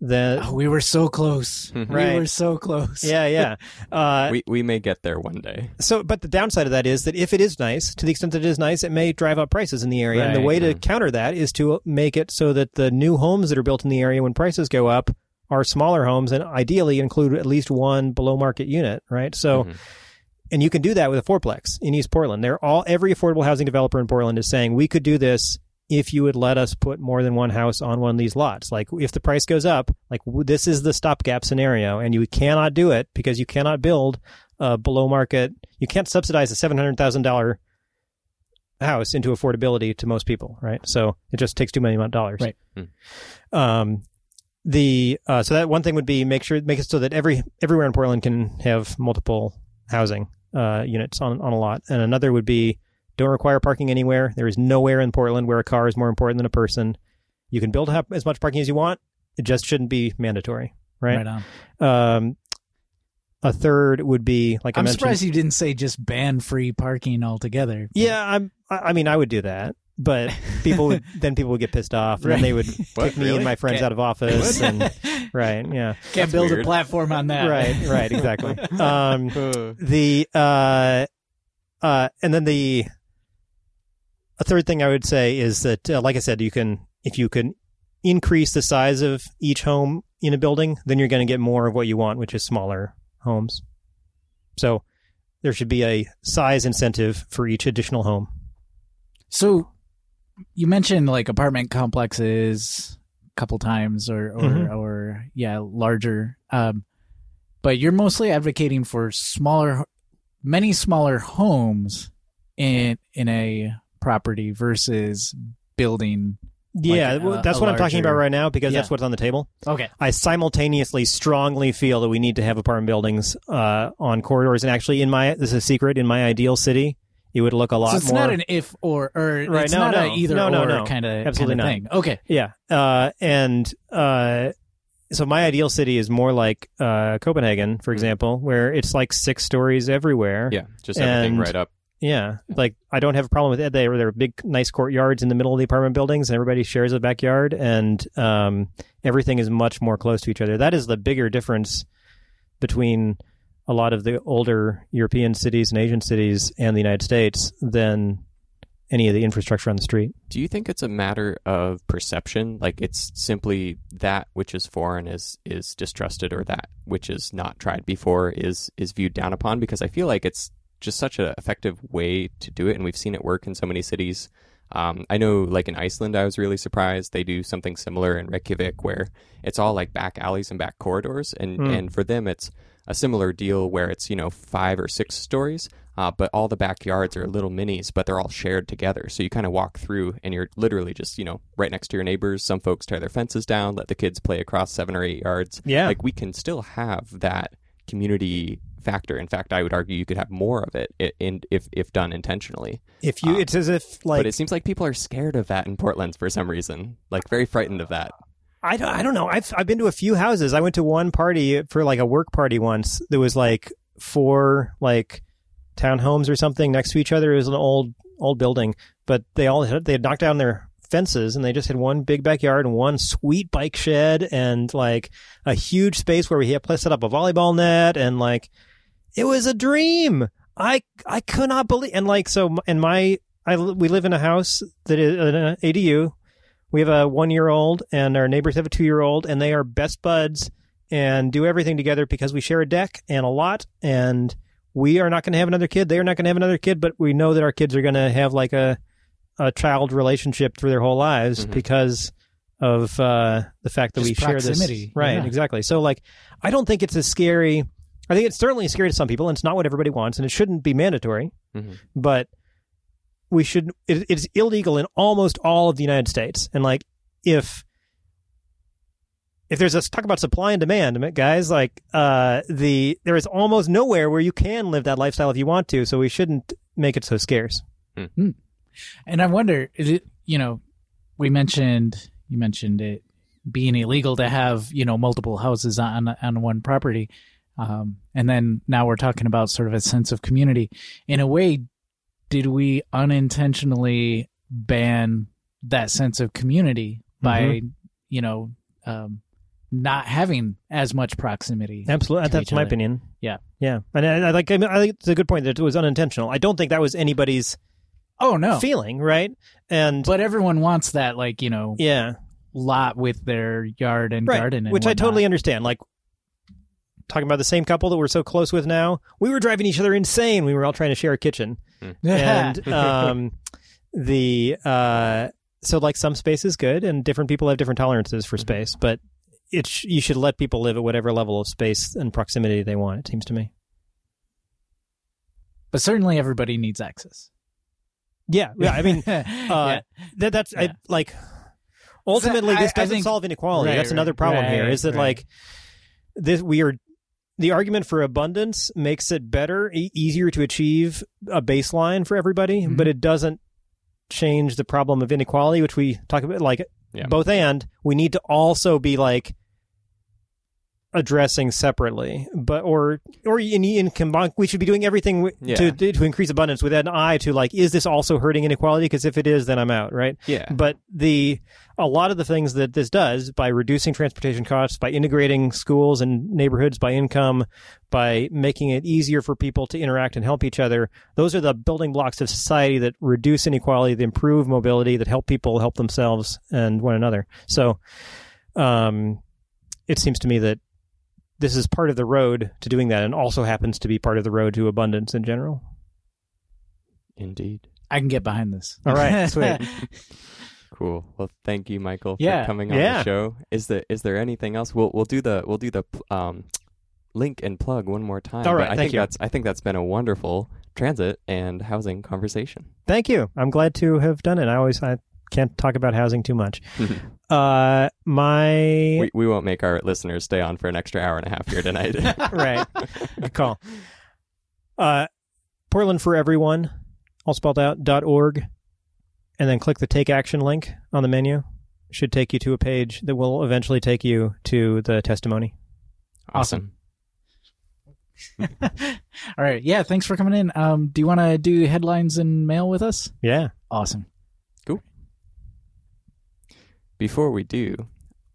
Speaker 3: then
Speaker 2: Oh, we were so close.
Speaker 1: Mhm.
Speaker 3: Right.
Speaker 2: We were so close.
Speaker 3: yeah, yeah. Uh,
Speaker 1: we we may get there one day.
Speaker 3: so, but the downside of that is that if it is nice, to the extent that it is nice, it may drive up prices in the area. And the
Speaker 2: Right.
Speaker 3: way to
Speaker 1: Mhm.
Speaker 3: counter that is to make it so that the new homes that are built in the area when prices go up are smaller homes and ideally include at least one below market unit, right? So,
Speaker 1: Mhm.
Speaker 3: and you can do that with a fourplex in East Portland. They're all every affordable housing developer in Portland is saying we could do this if you would let us put more than one house on one of these lots. Like if the price goes up, like w- this is the stopgap scenario, and you cannot do it because you cannot build a below market. You can't subsidize a seven hundred thousand dollar house into affordability to most people, right? So it just takes too many dollars.
Speaker 2: Right.
Speaker 1: Hmm.
Speaker 3: Um, the uh, so that one thing would be make sure make it so that every everywhere in Portland can have multiple housing uh, units on on a lot, and another would be don't require parking anywhere. There is nowhere in Portland where a car is more important than a person. You can build up as much parking as you want. It just shouldn't be mandatory, right?
Speaker 2: Right on.
Speaker 3: Um, a third would be like I
Speaker 2: I'm
Speaker 3: mentioned.
Speaker 2: surprised you didn't say just ban free parking altogether.
Speaker 3: Yeah, I'm. I I mean, I would do that, but people would then people would get pissed off, and then they would
Speaker 1: What,
Speaker 3: kick me and my friends
Speaker 2: Okay.
Speaker 3: out of office. and right, yeah,
Speaker 2: Can't
Speaker 1: That's
Speaker 2: build a platform on that.
Speaker 3: right, right, exactly. Um, the uh, uh, and then the a third thing I would say is that, uh, like I said, you can if you can increase the size of each home in a building, then you're going to get more of what you want, which is smaller homes. So there should be a size incentive for each additional home.
Speaker 2: So you mentioned like apartment complexes a couple times or or,
Speaker 3: Mhm.
Speaker 2: or yeah, larger. Um, but you're mostly advocating for smaller many smaller homes in in a property versus building
Speaker 3: Yeah,
Speaker 2: Like, uh,
Speaker 3: that's
Speaker 2: a
Speaker 3: what I'm talking about right now because
Speaker 2: Yeah.
Speaker 3: that's what's on the table.
Speaker 2: Okay.
Speaker 3: I simultaneously strongly feel that we need to have apartment buildings uh, on corridors. And actually, in my this is a secret. In my ideal city, it would look a lot
Speaker 2: So it's
Speaker 3: more.
Speaker 2: not an if or or
Speaker 3: Right,
Speaker 2: it's
Speaker 3: no,
Speaker 2: not
Speaker 3: no.
Speaker 2: a either
Speaker 3: No, no,
Speaker 2: or
Speaker 3: no.
Speaker 2: kind of
Speaker 3: Absolutely not.
Speaker 2: thing. Okay.
Speaker 3: yeah, uh, and uh, so my ideal city is more like uh, Copenhagen, for example, where it's like six stories everywhere.
Speaker 1: Yeah, just everything
Speaker 3: And-
Speaker 1: right up.
Speaker 3: Yeah, like I don't have a problem with it. They there are big, nice courtyards in the middle of the apartment buildings, and everybody shares a backyard, and um, everything is much more close to each other. That is the bigger difference between a lot of the older European cities and Asian cities and the United States than any of the infrastructure on the street.
Speaker 1: Do you think it's a matter of perception? Like it's simply that which is foreign is is distrusted, or that which is not tried before is is viewed down upon? Because I feel like it's just such an effective way to do it, and we've seen it work in so many cities. Um, I know, like in Iceland, I was really surprised. They do something similar in Reykjavik, where it's all like back alleys and back corridors, and
Speaker 3: Hmm.
Speaker 1: and for them, it's a similar deal where it's you know five or six stories, uh, but all the backyards are little minis, but they're all shared together. So you kind of walk through, and you're literally just you know right next to your neighbors. Some folks tear their fences down, let the kids play across seven or eight yards.
Speaker 3: Yeah.
Speaker 1: like we can still have that community factor. In fact, I would argue you could have more of it, in if if done intentionally.
Speaker 3: If you,
Speaker 1: Um,
Speaker 3: it's as if like
Speaker 1: but it seems like people are scared of that in Portland for some reason, like very frightened of that.
Speaker 3: I don't, I don't know. I've I've been to a few houses. I went to one party for like a work party once. There was like four like townhomes or something next to each other. It was an old old building, but they all had, they had knocked down their fences and they just had one big backyard and one sweet bike shed and like a huge space where we had set up a volleyball net and like it was a dream. I I could not believe and like so in my I we live in a house that is an ADU we have a one year old, and our neighbors have a two year old, and they are best buds and do everything together because we share a deck and a lot. And we are not going to have another kid. They are not going to have another kid, but we know that our kids are going to have like a a child relationship through their whole lives
Speaker 1: Mhm.
Speaker 3: because of uh, the fact that
Speaker 2: Just
Speaker 3: we share this. Right,
Speaker 2: yeah.
Speaker 3: exactly. So, like, I don't think it's as scary. I think it's certainly scary to some people, and it's not what everybody wants, and it shouldn't be mandatory
Speaker 1: Mhm.
Speaker 3: but we should it, it's illegal in almost all of the united states and like if if there's a talk about supply and demand guys like uh the there is almost nowhere where you can live that lifestyle if you want to so we shouldn't make it so scarce.
Speaker 2: And I wonder, is it, you know, we mentioned you mentioned it being illegal to have you know multiple houses on on one property, um, and then now we're talking about sort of a sense of community. In a way, did we unintentionally ban that sense of community by you know um, not having as much proximity.
Speaker 3: Absolutely, that's my
Speaker 2: other.
Speaker 3: opinion.
Speaker 2: Yeah.
Speaker 3: yeah, and I, I like. I, mean, I think it's a good point that it was unintentional. I don't think that was anybody's
Speaker 2: Oh no.
Speaker 3: feeling, right? And
Speaker 2: But everyone wants that like, you know,
Speaker 3: yeah,
Speaker 2: lot with their yard and
Speaker 3: right,
Speaker 2: garden and
Speaker 3: which I totally understand. Like talking about the same couple that we're so close with now, we were driving each other insane. We were all trying to share a kitchen, and um, the uh, so like some space is good, and different people have different tolerances for space, but it sh- you should let people live at whatever level of space and proximity they want. It seems to me.
Speaker 2: but certainly everybody needs access.
Speaker 3: Yeah, yeah. I mean,
Speaker 2: yeah.
Speaker 3: uh, that, that's I, like ultimately
Speaker 2: I-
Speaker 3: this
Speaker 2: I
Speaker 3: doesn't
Speaker 2: think-
Speaker 3: solve inequality.
Speaker 2: Right,
Speaker 3: that's another problem here.
Speaker 2: right,
Speaker 3: Is that
Speaker 2: right.
Speaker 3: like this? We are the argument for abundance makes it better, e- easier to achieve a baseline for everybody,
Speaker 2: Mhm.
Speaker 3: but it doesn't change the problem of inequality, which we talk about. Like
Speaker 1: Yeah.
Speaker 3: both and we need to also be like addressing separately but or or in, in combine we should be doing everything
Speaker 1: Yeah.
Speaker 3: to to increase abundance with an eye to like is this also hurting inequality because if it is then i'm out right
Speaker 1: Yeah.
Speaker 3: but the a lot of the things that this does by reducing transportation costs by integrating schools and neighborhoods by income by making it easier for people to interact and help each other those are the building blocks of society that reduce inequality that improve mobility that help people help themselves and one another so um it seems to me that this is part of the road to doing that and also happens to be part of the road to abundance in general
Speaker 1: Indeed.
Speaker 2: I can get behind this.
Speaker 3: All right, sweet.
Speaker 1: Cool. Well, thank you, Michael,
Speaker 2: Yeah.
Speaker 1: for coming on
Speaker 3: Yeah.
Speaker 1: the show. Is there is there anything else? We'll we'll do the we'll do the um link and plug one more time.
Speaker 3: All
Speaker 1: but I
Speaker 3: thank
Speaker 1: think
Speaker 3: you.
Speaker 1: that's I think that's been a wonderful transit and housing conversation.
Speaker 3: Thank you. I'm glad to have done it. I always I can't talk about housing too much. Uh, my
Speaker 1: we we won't make our listeners stay on for an extra hour and a half here tonight.
Speaker 3: right. Good call. Uh, Portland for everyone, all spelled out dot org, and then click the take action link on the menu. Should take you to a page that will eventually take you to the testimony.
Speaker 1: awesome.
Speaker 2: All right. Yeah. Thanks for coming in. Um, do you want to do headlines and mail with us?
Speaker 3: Yeah.
Speaker 2: Awesome.
Speaker 1: Before we do,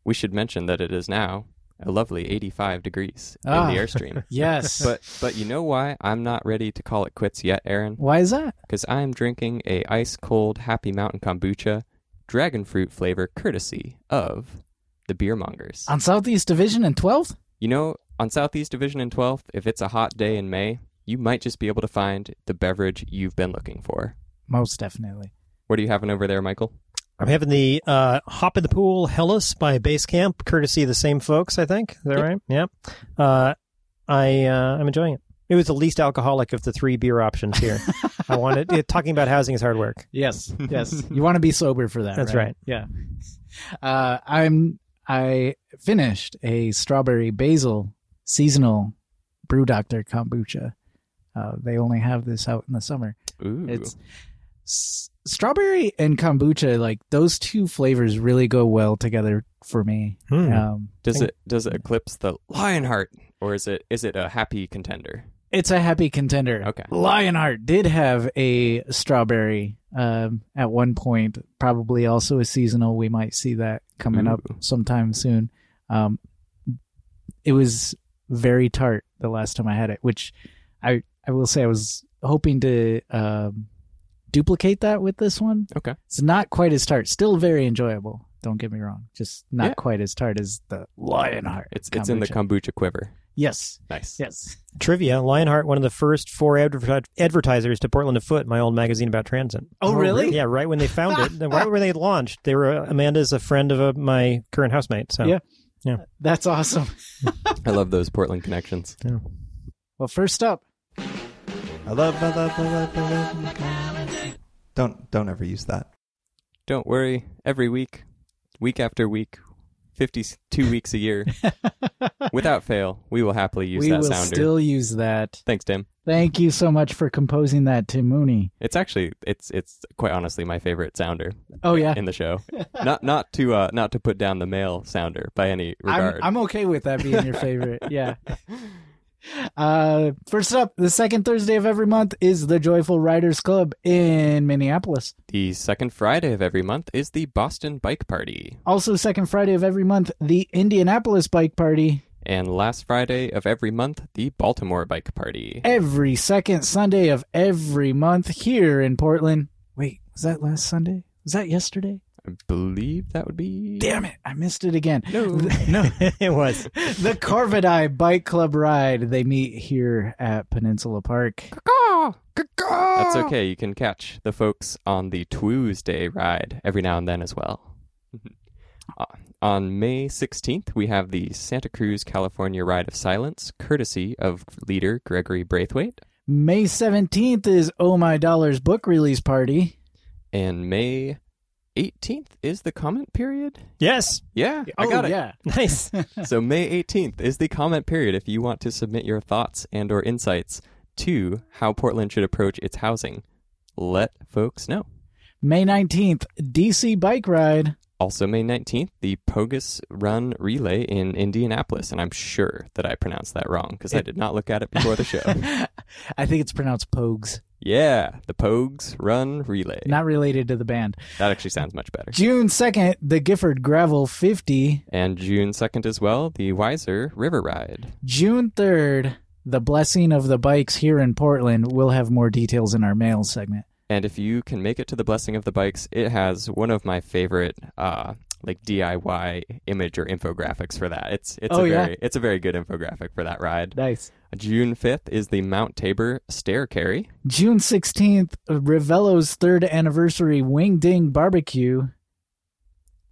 Speaker 1: we should mention that it is now a lovely 85 degrees
Speaker 2: Ah.
Speaker 1: in the airstream.
Speaker 2: Yes.
Speaker 1: But but you know why I'm not ready to call it quits yet, Aaron?
Speaker 2: why is that?
Speaker 1: Because I'm drinking a ice cold Happy Mountain kombucha, dragon fruit flavor, courtesy of the beer mongers.
Speaker 2: On Southeast Division and 12th?
Speaker 1: You know, on Southeast Division and 12th, if it's a hot day in May, you might just be able to find the beverage you've been looking for.
Speaker 2: Most definitely.
Speaker 1: What are you having over there, Michael?
Speaker 3: I'm having the uh, Hop in the Pool Helles by Base Camp, courtesy of the same folks, I think. Is that
Speaker 1: Yep.
Speaker 3: right? Yeah. Uh, I, uh, I'm enjoying it. It was the least alcoholic of the three beer options here. I wanted it, talking about housing is hard work.
Speaker 2: Yes. Yes. you want to be sober for that.
Speaker 3: That's
Speaker 2: right.
Speaker 3: right.
Speaker 2: Yeah. Uh, I'm. I finished a strawberry basil seasonal brew doctor kombucha. Uh, they only have this out in the summer.
Speaker 1: Ooh.
Speaker 2: It's s- strawberry and kombucha. Like those two flavors really go well together for me.
Speaker 3: Hmm.
Speaker 2: Um,
Speaker 1: does
Speaker 3: think-
Speaker 1: it does it eclipse the Lionheart or is it is it a happy contender?
Speaker 2: it's a happy contender.
Speaker 1: Okay.
Speaker 2: Lionheart did have a strawberry um, at one point, probably also a seasonal. We might see that coming up
Speaker 1: Ooh.
Speaker 2: sometime soon. Um, it was very tart the last time I had it, which I I will say I was hoping to um, duplicate that with this one.
Speaker 1: Okay.
Speaker 2: It's not quite as tart, still very enjoyable. Don't get me wrong, just not
Speaker 1: Yeah.
Speaker 2: quite as tart as the Lionheart.
Speaker 1: It's it's in the
Speaker 2: kombucha.
Speaker 1: kombucha quiver.
Speaker 2: yes,
Speaker 1: Nice.
Speaker 2: yes.
Speaker 3: Trivia: Lionheart, one of the first four adver- advertisers to Portland Afoot, my old magazine about transit.
Speaker 2: Oh, really?
Speaker 3: Yeah, right when they found it, right when they launched, they were Amanda's a friend of uh my current housemate. So
Speaker 2: Yeah. That's awesome.
Speaker 1: I love those Portland connections. Yeah.
Speaker 2: Well, first up,
Speaker 4: I love, I love, I love, I love. Don't don't ever use that.
Speaker 1: Don't worry. Every week, week after week, 52 weeks a year, without fail, we will happily use
Speaker 2: we
Speaker 1: that
Speaker 2: will
Speaker 1: sounder.
Speaker 2: still use that.
Speaker 1: Thanks, Tim.
Speaker 2: Thank you so much for composing that, Tim Mooney.
Speaker 1: It's actually it's it's quite honestly my favorite sounder
Speaker 2: Oh yeah,
Speaker 1: in the show. not not to uh not to put down the male sounder by any
Speaker 2: I'm,
Speaker 1: regard.
Speaker 2: I'm okay with that being your favorite. yeah, Uh, first up, the second Thursday of every month is the Joyful Riders Club in Minneapolis.
Speaker 1: The second Friday of every month is the Boston Bike Party.
Speaker 2: Also, second Friday of every month, the Indianapolis Bike Party.
Speaker 1: And last Friday of every month, the Baltimore Bike Party.
Speaker 2: Every second Sunday of every month here in Portland. Wait, was that last Sunday? Was that yesterday?
Speaker 1: I believe that would be.
Speaker 2: Damn it, I missed it again.
Speaker 1: No.
Speaker 2: no.
Speaker 3: it was.
Speaker 2: the Corvidae Bike Club ride. They meet here at Peninsula Park.
Speaker 1: That's okay. You can catch the folks on the Tuesday ride every now and then as well. Uh, on May 16th, we have the Santa Cruz, California Ride of Silence, courtesy of leader Gregory Braithwaite.
Speaker 2: May 17th is Oh My Dollar's book release party.
Speaker 1: And May 18th is the comment period.
Speaker 3: Yes.
Speaker 1: Yeah, I
Speaker 2: oh,
Speaker 1: got it.
Speaker 2: yeah.
Speaker 3: Nice.
Speaker 1: so May 18th is the comment period if you want to submit your thoughts and or insights to how Portland should approach its housing. Let folks know.
Speaker 2: May 19th, DC Bike Ride.
Speaker 1: Also May 19th, the Pogus Run Relay in Indianapolis, and I'm sure that I pronounced that wrong because I did not look at it before the show.
Speaker 2: I think it's pronounced Pogues.
Speaker 1: yeah, the Pogues Run Relay.
Speaker 2: Not related to the band.
Speaker 1: that actually sounds much better.
Speaker 2: June 2nd, the Gifford Gravel 50.
Speaker 1: And June 2nd as well, the Wiser River Ride.
Speaker 2: June 3rd, the Blessing of the Bikes here in Portland. We'll have more details in our mail segment.
Speaker 1: And if you can make it to the Blessing of the Bikes, it has one of my favorite uh like DIY image or infographics for that. It's it's
Speaker 2: Oh,
Speaker 1: a
Speaker 2: yeah?
Speaker 1: very it's a very good infographic for that ride.
Speaker 2: Nice.
Speaker 1: June 5th is the Mount Tabor Stair Carry.
Speaker 2: June 16th, Rivelo's third anniversary Wing Ding Barbecue.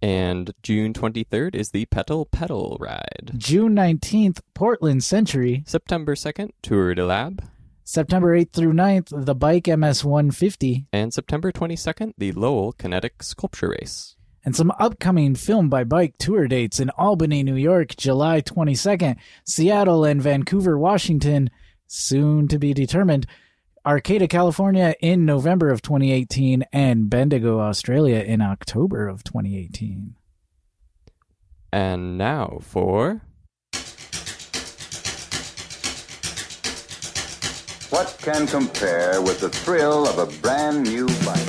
Speaker 1: And June 23rd is the Petal Pedal Ride.
Speaker 2: June 19th, Portland Century.
Speaker 1: September 2nd, Tour de Lab.
Speaker 2: September 8th through 9th, the Bike MS 150.
Speaker 1: And September 22nd, the Lowell Kinetic Sculpture Race.
Speaker 2: And some upcoming Film by Bike tour dates in Albany, New York, July 22nd, Seattle and Vancouver, Washington, soon to be determined, Arcata, California in November of 2018, and Bendigo, Australia in October of 2018.
Speaker 1: And now for
Speaker 5: What can compare with the thrill of a brand new bike?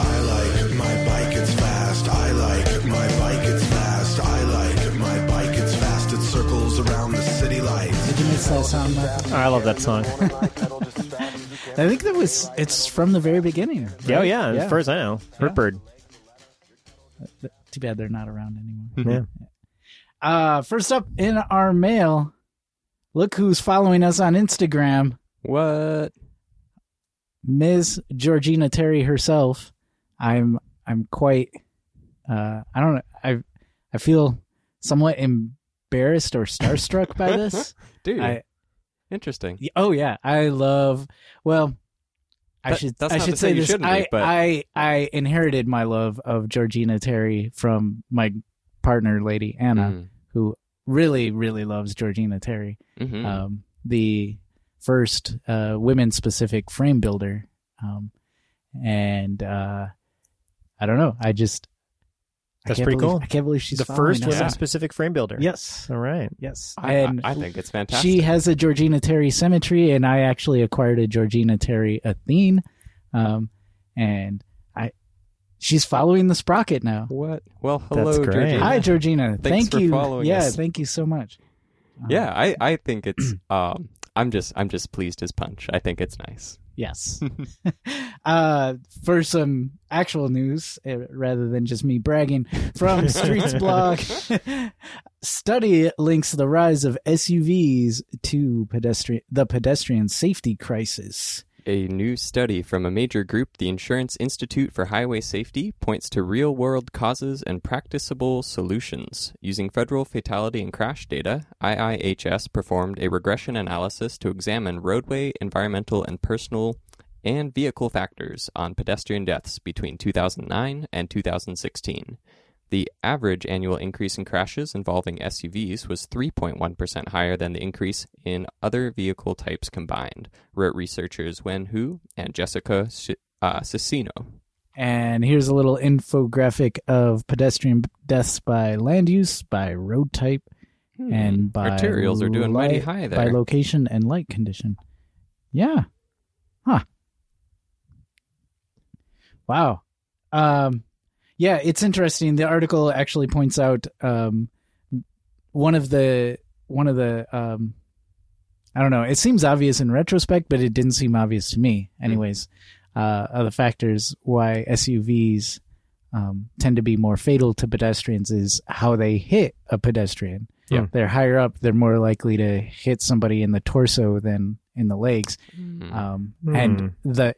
Speaker 6: I like my bike, it's fast. I like my bike, it's fast. I like my bike, it's fast. It circles around the city lights.
Speaker 2: Did you miss that song, Michael?
Speaker 3: I love that song.
Speaker 2: I think that was, it's from the very beginning.
Speaker 3: Yeah, oh,
Speaker 2: right?
Speaker 3: yeah, As far as I know,
Speaker 2: Yeah.
Speaker 3: Hurtbird.
Speaker 2: Too bad they're not around anymore.
Speaker 3: Yeah.
Speaker 2: Uh, first up in our mail, look who's following us on Instagram.
Speaker 1: What?
Speaker 2: Ms. Georgina Terry herself. I'm I'm quite uh I don't know I I feel somewhat embarrassed or starstruck by this.
Speaker 1: Dude,
Speaker 2: I
Speaker 1: interesting.
Speaker 2: oh yeah, I love well I
Speaker 1: That-
Speaker 2: should I should
Speaker 1: say
Speaker 2: this
Speaker 1: shouldn't
Speaker 2: I,
Speaker 1: be, but-
Speaker 2: I I inherited my love of Georgina Terry from my partner lady Anna
Speaker 1: Mm.
Speaker 2: who really really loves Georgina Terry.
Speaker 1: Mhm.
Speaker 2: um, the first uh, women specific frame builder. Um, and uh, I don't know. I just
Speaker 3: That's
Speaker 2: can't
Speaker 3: pretty
Speaker 2: believe-
Speaker 3: cool.
Speaker 2: I can't believe she's
Speaker 3: the first
Speaker 2: us.
Speaker 3: women specific frame builder.
Speaker 2: Yes,
Speaker 3: All right.
Speaker 2: yes.
Speaker 1: I,
Speaker 2: and
Speaker 1: I, I think it's fantastic.
Speaker 2: she has a Georgina Terry symmetry, and I actually acquired a Georgina Terry Athene, um, and I she's following the sprocket now.
Speaker 1: what? Well, hello,
Speaker 3: That's great.
Speaker 1: Georgina.
Speaker 2: Hi, Georgina.
Speaker 1: Thanks
Speaker 2: thank
Speaker 1: for
Speaker 2: you.
Speaker 1: following
Speaker 2: yeah,
Speaker 1: us.
Speaker 2: thank you so much.
Speaker 1: Yeah, I, I think it's um I'm just I'm just pleased as punch. I think it's nice.
Speaker 2: Yes. uh, for some actual news, uh, rather than just me bragging, from Streetsblog, study links the rise of SUVs to pedestrian the pedestrian safety crisis.
Speaker 1: A new study from a major group, the Insurance Institute for Highway Safety, points to real world causes and practicable solutions. Using federal fatality and crash data, IIHS performed a regression analysis to examine roadway, environmental, and personal and vehicle factors on pedestrian deaths between 2009 and 2016. The average annual increase in crashes involving SUVs was 3.1% higher than the increase in other vehicle types combined, wrote researchers Wen Hu and Jessica uh, Cicchino.
Speaker 2: And here's a little infographic of pedestrian deaths by land use, by road type, and by
Speaker 1: arterials are doing mighty
Speaker 2: high
Speaker 1: high
Speaker 2: by location and light condition. Yeah. Huh. Wow. Um, yeah, it's interesting. The article actually points out um, one of the one of the um, I don't know. It seems obvious in retrospect, but it didn't seem obvious to me. Anyways, uh, are the factors why SUVs um, tend to be more fatal to pedestrians is how they hit a pedestrian.
Speaker 1: Yeah.
Speaker 2: they're higher up. They're more likely to hit somebody in the torso than in the legs
Speaker 1: Hmm.
Speaker 2: um,
Speaker 3: Hmm.
Speaker 2: and the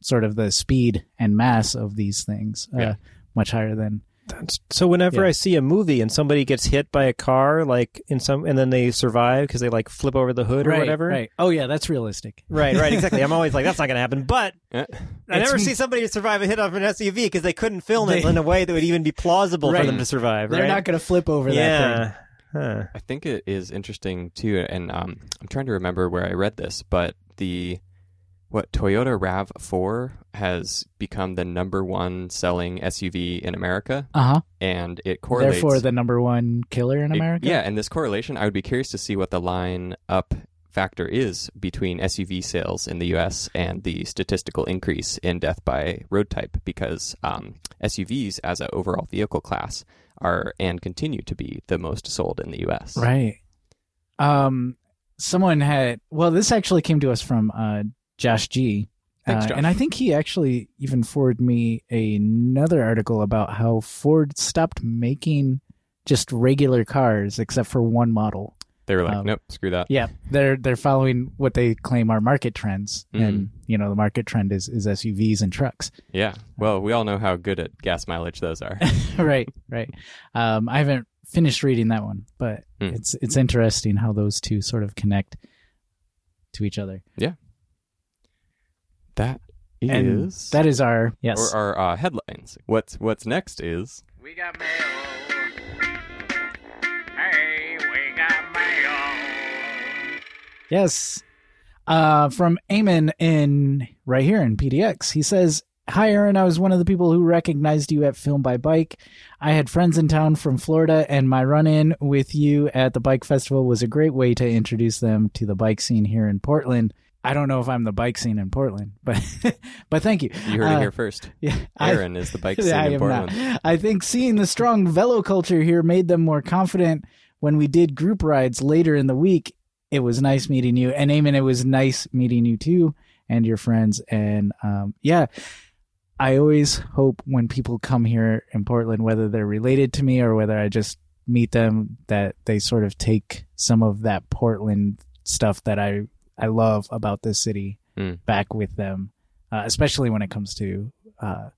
Speaker 2: sort of the speed and mass of these things uh,
Speaker 1: Yeah.
Speaker 2: Much higher than
Speaker 3: That's- so whenever
Speaker 2: Yeah.
Speaker 3: I see a movie and somebody gets hit by a car, like in some, and then they survive because they like flip over the hood or
Speaker 2: right,
Speaker 3: whatever.
Speaker 2: Right. Oh yeah, that's realistic.
Speaker 3: Right, right, exactly. I'm always like, that's not going to happen. But
Speaker 1: Eh,
Speaker 3: I never see somebody survive a hit off an SUV because they couldn't film it in a way that would even be plausible
Speaker 2: Right.
Speaker 3: for them to survive.
Speaker 2: They're
Speaker 3: right?
Speaker 2: not going to flip over that thing.
Speaker 3: yeah. Huh.
Speaker 1: I think it is interesting too, and um, I'm trying to remember where I read this, but the what Toyota Rav Four has become the number one selling SUV in America,
Speaker 2: Uh huh.
Speaker 1: and it correlates.
Speaker 2: Therefore, the number one killer in
Speaker 1: it-
Speaker 2: America.
Speaker 1: yeah, and this correlation, I would be curious to see what the line up factor is between SUV sales in the U.S. and the statistical increase in death by road type, because um, SUVs as an overall vehicle class are and continue to be the most sold in the U.S.
Speaker 2: Right. Um, someone had. Well, this actually came to us from uh, Josh G.
Speaker 1: Thanks,
Speaker 2: Uh, and I think he actually even forwarded me another article about how Ford stopped making just regular cars except for one model.
Speaker 1: They were like,
Speaker 2: Um,
Speaker 1: nope, screw that.
Speaker 2: Yeah, they're they're following what they claim are market trends,
Speaker 1: Mhm.
Speaker 2: and you know the market trend is is SUVs and trucks.
Speaker 1: Yeah. Well, we all know how good at gas mileage those are.
Speaker 2: right, right. Um, I haven't finished reading that one, but
Speaker 1: Hmm.
Speaker 2: it's it's interesting how those two sort of connect to each other.
Speaker 1: That
Speaker 2: And
Speaker 1: is
Speaker 2: that is our yes.
Speaker 1: or our uh, headlines. What's what's next is
Speaker 7: We got mail. Hey, we got mail.
Speaker 2: Yes. Uh, from Eamon in right here in PDX. He says, Hi, Aaron. I was one of the people who recognized you at Film by Bike. I had friends in town from Florida, and my run in with you at the bike festival was a great way to introduce them to the bike scene here in Portland. I don't know if I'm the bike scene in Portland, but but thank you.
Speaker 1: you heard
Speaker 2: Uh,
Speaker 1: it here first.
Speaker 2: Yeah, I-
Speaker 1: Aaron is the bike scene
Speaker 2: I
Speaker 1: in Portland.
Speaker 2: not. I think seeing the strong velo culture here made them more confident when we did group rides later in the week. It was nice meeting you. And Eamon, it was nice meeting you too and your friends. And um, yeah, I always hope when people come here in Portland, whether they're related to me or whether I just meet them, that they sort of take some of that Portland stuff that I, I love about this city
Speaker 1: Mm.
Speaker 2: back with them, uh, especially when it comes to, uh,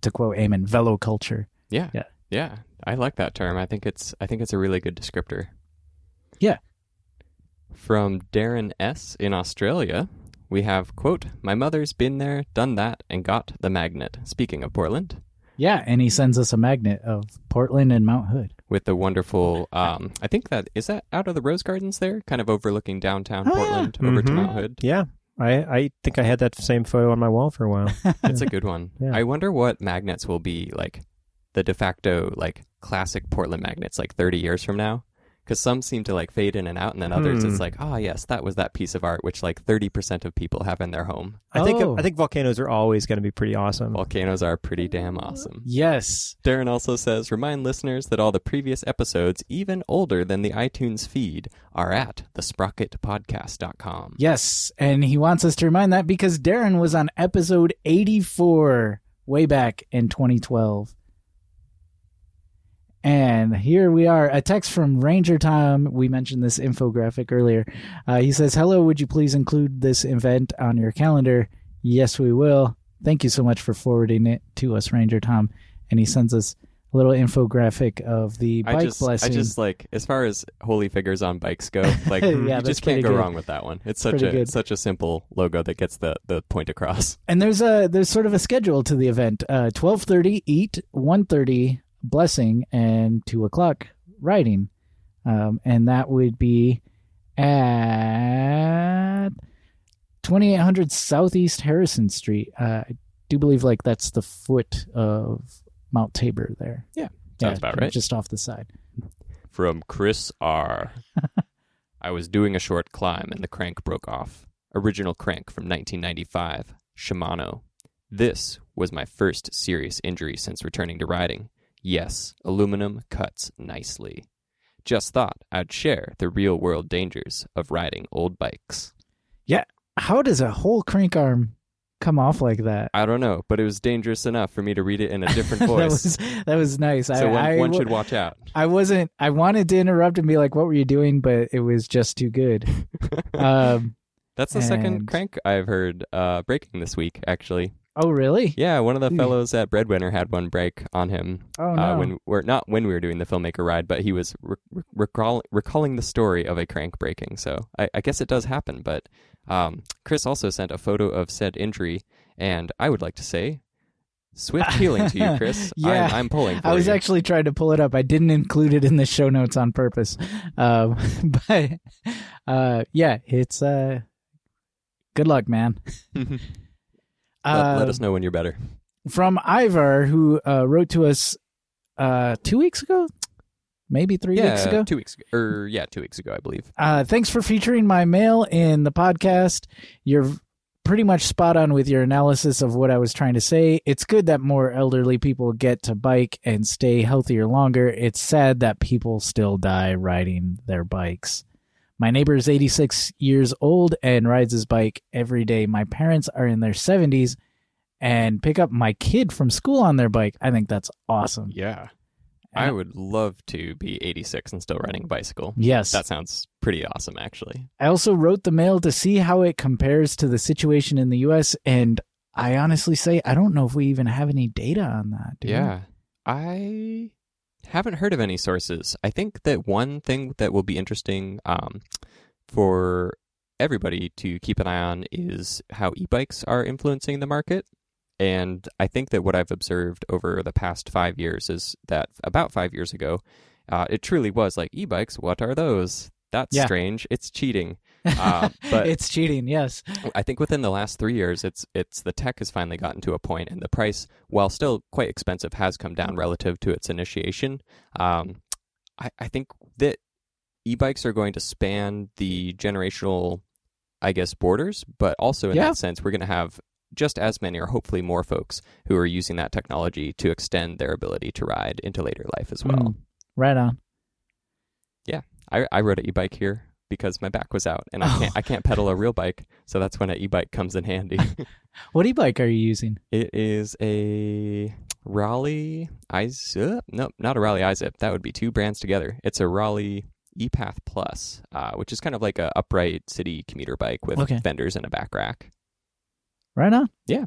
Speaker 2: to quote Eamon, velo culture.
Speaker 1: Yeah.
Speaker 2: Yeah.
Speaker 1: Yeah. I like that term. I think it's I think it's a really good descriptor.
Speaker 2: Yeah.
Speaker 1: From Darren S in Australia, we have quote, "My mother's been there, done that and got the magnet." Speaking of Portland,
Speaker 2: Yeah, and he sends us a magnet of Portland and Mount Hood.
Speaker 1: With the wonderful um I think that is that out of the Rose Gardens there, kind of overlooking downtown
Speaker 2: Oh, yeah.
Speaker 1: Portland over to
Speaker 3: Mhm.
Speaker 1: Mount Hood.
Speaker 3: Yeah. I, I think I had that same photo on my wall for a while.
Speaker 1: That's a good one.
Speaker 3: Yeah.
Speaker 1: I wonder what magnets will be like the de facto like classic Portland magnets like 30 years from now. Because some seem to like fade in and out, and then others
Speaker 3: Hmm.
Speaker 1: it's like, ah, yes, that was that piece of art which like 30% of people have in their home.
Speaker 3: I think
Speaker 2: Oh.
Speaker 3: I think volcanoes are always going to be pretty awesome.
Speaker 1: Volcanoes are pretty damn awesome.
Speaker 2: Yes.
Speaker 1: Darren also says, remind listeners that all the previous episodes, even older than the iTunes feed, are at thesprocketpodcast.com.
Speaker 2: Yes. And he wants us to remind that because Darren was on episode 84 way back in 2012. And here we are. A text from Ranger Tom. We mentioned this infographic earlier. Uh, he says, Hello, would you please include this event on your calendar? Yes, we will. Thank you so much for forwarding it to us, Ranger Tom. And he sends us a little infographic of the bike
Speaker 1: I just,
Speaker 2: blessing.
Speaker 1: I just like as far as holy figures on bikes go, like
Speaker 2: Yeah,
Speaker 1: you just can't go
Speaker 2: good.
Speaker 1: wrong with that one. It's such
Speaker 2: Pretty
Speaker 1: a
Speaker 2: good.
Speaker 1: such a simple logo that gets the the point across.
Speaker 2: and there's a there's sort of a schedule to the event. Uh, twelve thirty eat, one thirty blessing, and two o'clock riding, um, and that would be at twenty eight hundred Southeast Harrison Street. Uh, I do believe like that's the foot of Mount Tabor there.
Speaker 1: Yeah, sounds about right.
Speaker 2: Just off the side.
Speaker 1: from Chris R. I was doing a short climb and the crank broke off. Original crank from 1995, Shimano. This was my first serious injury since returning to riding. Yes, aluminum cuts nicely. Just thought I'd share the real world dangers of riding old bikes.
Speaker 2: Yeah. How does a whole crank arm come off like that?
Speaker 1: I don't know, but it was dangerous enough for me to read it in a different voice.
Speaker 2: that was that was nice.
Speaker 1: so
Speaker 2: I,
Speaker 1: one,
Speaker 2: I,
Speaker 1: one should watch out.
Speaker 2: I wasn't. I wanted to interrupt and be like, "What were you doing?" But it was just too good. um,
Speaker 1: That's the second crank I've heard uh, breaking this week, actually.
Speaker 2: Oh, really?
Speaker 1: Yeah, one of the fellows at Breadwinner had one break on him.
Speaker 2: Oh
Speaker 1: uh, when we're not when we were doing the filmmaker ride, but he was re- re- recall- recalling the story of a crank breaking. So I, I guess it does happen. But um, Chris also sent a photo of said injury, and I would like to say, swift healing to you, Chris.
Speaker 2: Yeah.
Speaker 1: I'm, I'm pulling.
Speaker 2: I was
Speaker 1: you.
Speaker 2: actually trying to pull it up. I didn't include it in the show notes on purpose. Um, but uh, yeah, it's uh, good luck, man.
Speaker 1: let,
Speaker 2: Uh,
Speaker 1: let us know when you're better.
Speaker 2: from Ivar, who uh, wrote to us uh, two weeks ago, maybe three
Speaker 1: yeah,
Speaker 2: weeks ago.
Speaker 1: two weeks ago, or yeah, two weeks ago, I believe.
Speaker 2: Uh, thanks for featuring my mail in the podcast. You're pretty much spot on with your analysis of what I was trying to say. It's good that more elderly people get to bike and stay healthier longer. It's sad that people still die riding their bikes. My neighbor is 86 years old and rides his bike every day. My parents are in their 70s and pick up my kid from school on their bike. I think that's awesome.
Speaker 1: Yeah, I would love to be 86 and still riding a bicycle.
Speaker 2: Yes.
Speaker 1: That sounds pretty awesome, actually.
Speaker 2: I also wrote the mail to see how it compares to the situation in the US and I honestly say I don't know if we even have any data on that. do we?
Speaker 1: Yeah. I haven't heard of any sources. I think that one thing that will be interesting um, for everybody to keep an eye on is how e bikes are influencing the market. And I think that what I've observed over the past five years is that about five years ago, uh, it truly was like e bikes, what are those? That's
Speaker 2: Yeah.
Speaker 1: strange. It's cheating. Uh, but
Speaker 2: it's cheating, yes.
Speaker 1: I think within the last three years, it's it's the tech has finally gotten to a point, and the price, while still quite expensive, has come down relative to its initiation. Um, I, I think that e-bikes are going to span the generational, I guess, borders, but also in
Speaker 2: Yeah.
Speaker 1: that sense, we're going to have just as many, or hopefully more, folks who are using that technology to extend their ability to ride into later life as well.
Speaker 2: Mm, right on. Yeah.
Speaker 1: I, I rode an e-bike here because my back was out, and I
Speaker 2: Oh.
Speaker 1: can't I can't pedal a real bike, so that's when an e-bike comes in handy.
Speaker 2: What e-bike are you using?
Speaker 1: It is a Raleigh iZip. No, not a Raleigh iZip. That would be two brands together. It's a Raleigh ePath Plus, uh, which is kind of like a upright city commuter bike with
Speaker 2: Okay.
Speaker 1: fenders and a back rack.
Speaker 2: Right on. Yeah.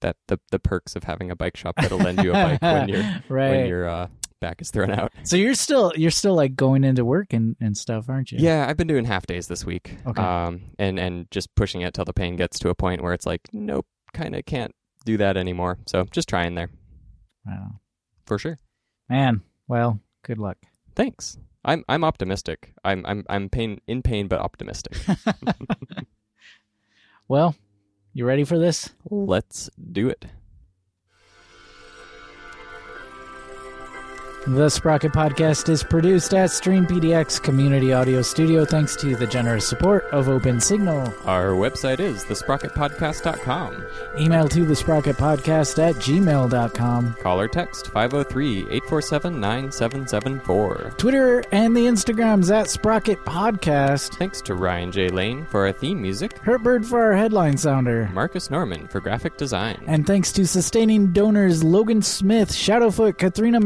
Speaker 1: That the the perks of having a bike shop that'll lend you a bike when your
Speaker 2: right.
Speaker 1: when you're uh, back is thrown out.
Speaker 2: so you're still you're still like going into work and, and stuff, aren't you?
Speaker 1: Yeah, I've been doing half days this week.
Speaker 2: Okay.
Speaker 1: Um, and and just pushing it till the pain gets to a point where it's like, nope, kind of can't do that anymore. So just trying there
Speaker 2: on.
Speaker 1: for sure.
Speaker 2: Man, well, good luck.
Speaker 1: Thanks. I'm I'm optimistic. I'm I'm I'm pain in pain but optimistic.
Speaker 2: Well, you ready for this?
Speaker 1: Let's do it.
Speaker 2: The Sprocket Podcast is produced at Stream PDX Community Audio Studio thanks to the generous support of Open Signal.
Speaker 1: Our website is thesprocketpodcast.com.
Speaker 2: Email to the Sprocket Podcast at gmail.com.
Speaker 1: Call or text 503-847-9774.
Speaker 2: Twitter and the Instagrams at Sprocket Podcast.
Speaker 1: Thanks to Ryan J. Lane for our theme music,
Speaker 2: Hertbird for our headline sounder.
Speaker 1: Marcus Norman for graphic design,
Speaker 2: And thanks to sustaining donors Logan Smith, Shadowfoot, Katrina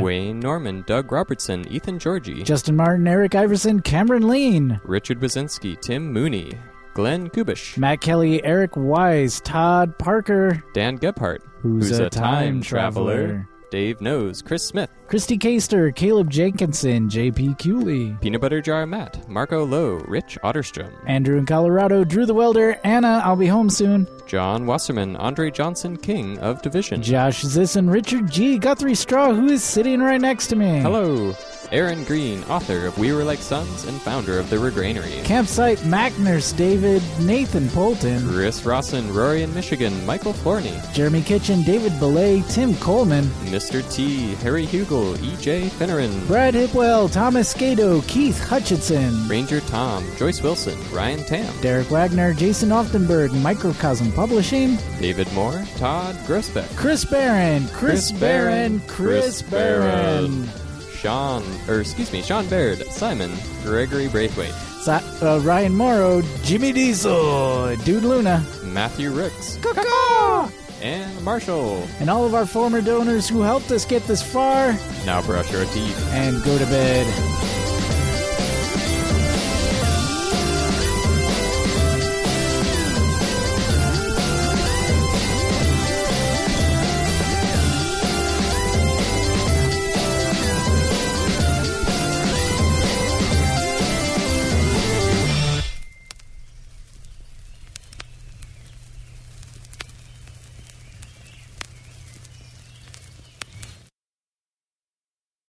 Speaker 1: Wayne Norman, Doug Robertson, Ethan Georgie,
Speaker 2: Justin Martin, Eric Iverson, Cameron Lean,
Speaker 1: Richard Wazinski, Tim Mooney, Glenn Kubish,
Speaker 2: Matt Kelly, Eric Wise, Todd Parker,
Speaker 1: Dan Gebhardt,
Speaker 2: who's, a, time traveler,
Speaker 1: Dave Knows, Chris Smith,
Speaker 2: Christy Caster, Caleb Jenkinson, JP Cooley,
Speaker 1: Peanut Butter Jar Matt, Marco Lowe, Rich Otterstrom,
Speaker 2: Andrew in Colorado, Drew the Welder, Anna, I'll be home soon.
Speaker 1: John Wasserman, Andre Johnson, King of Division.
Speaker 2: Josh Ziss and Richard G. Guthrie Straw, who is sitting right next to me.
Speaker 1: Hello. Aaron Green, author of We Were Like Sons and founder of The Regranary.
Speaker 2: Campsite Magners, David Nathan Polton.
Speaker 1: Chris Rawson, Rory in Michigan, Michael Forney,
Speaker 2: Jeremy Kitchen, David Belay, Tim Coleman.
Speaker 1: Mr. T, Harry Hugel, E.J. Finneran,
Speaker 2: Brad Hipwell, Thomas Gato, Keith Hutchinson.
Speaker 1: Ranger Tom, Joyce Wilson, Ryan Tam,
Speaker 2: Derek Wagner, Jason Oftenberg, Microcosm Publishing,
Speaker 1: David Moore, Todd Grossbeck,
Speaker 2: Chris Barron, Chris,
Speaker 1: Chris
Speaker 2: Barron,
Speaker 1: Barron,
Speaker 2: Chris
Speaker 1: Chris
Speaker 2: Barron.
Speaker 1: Sean, or excuse me, Sean Baird, Simon, Gregory Braithwaite,
Speaker 2: Si- uh, Ryan Morrow, Jimmy Diesel, Dude Luna,
Speaker 1: Matthew Ricks,
Speaker 2: Caw-caw!
Speaker 1: and Marshall.
Speaker 2: and all of our former donors who helped us get this far
Speaker 1: Now brush your teeth.
Speaker 2: and go to bed.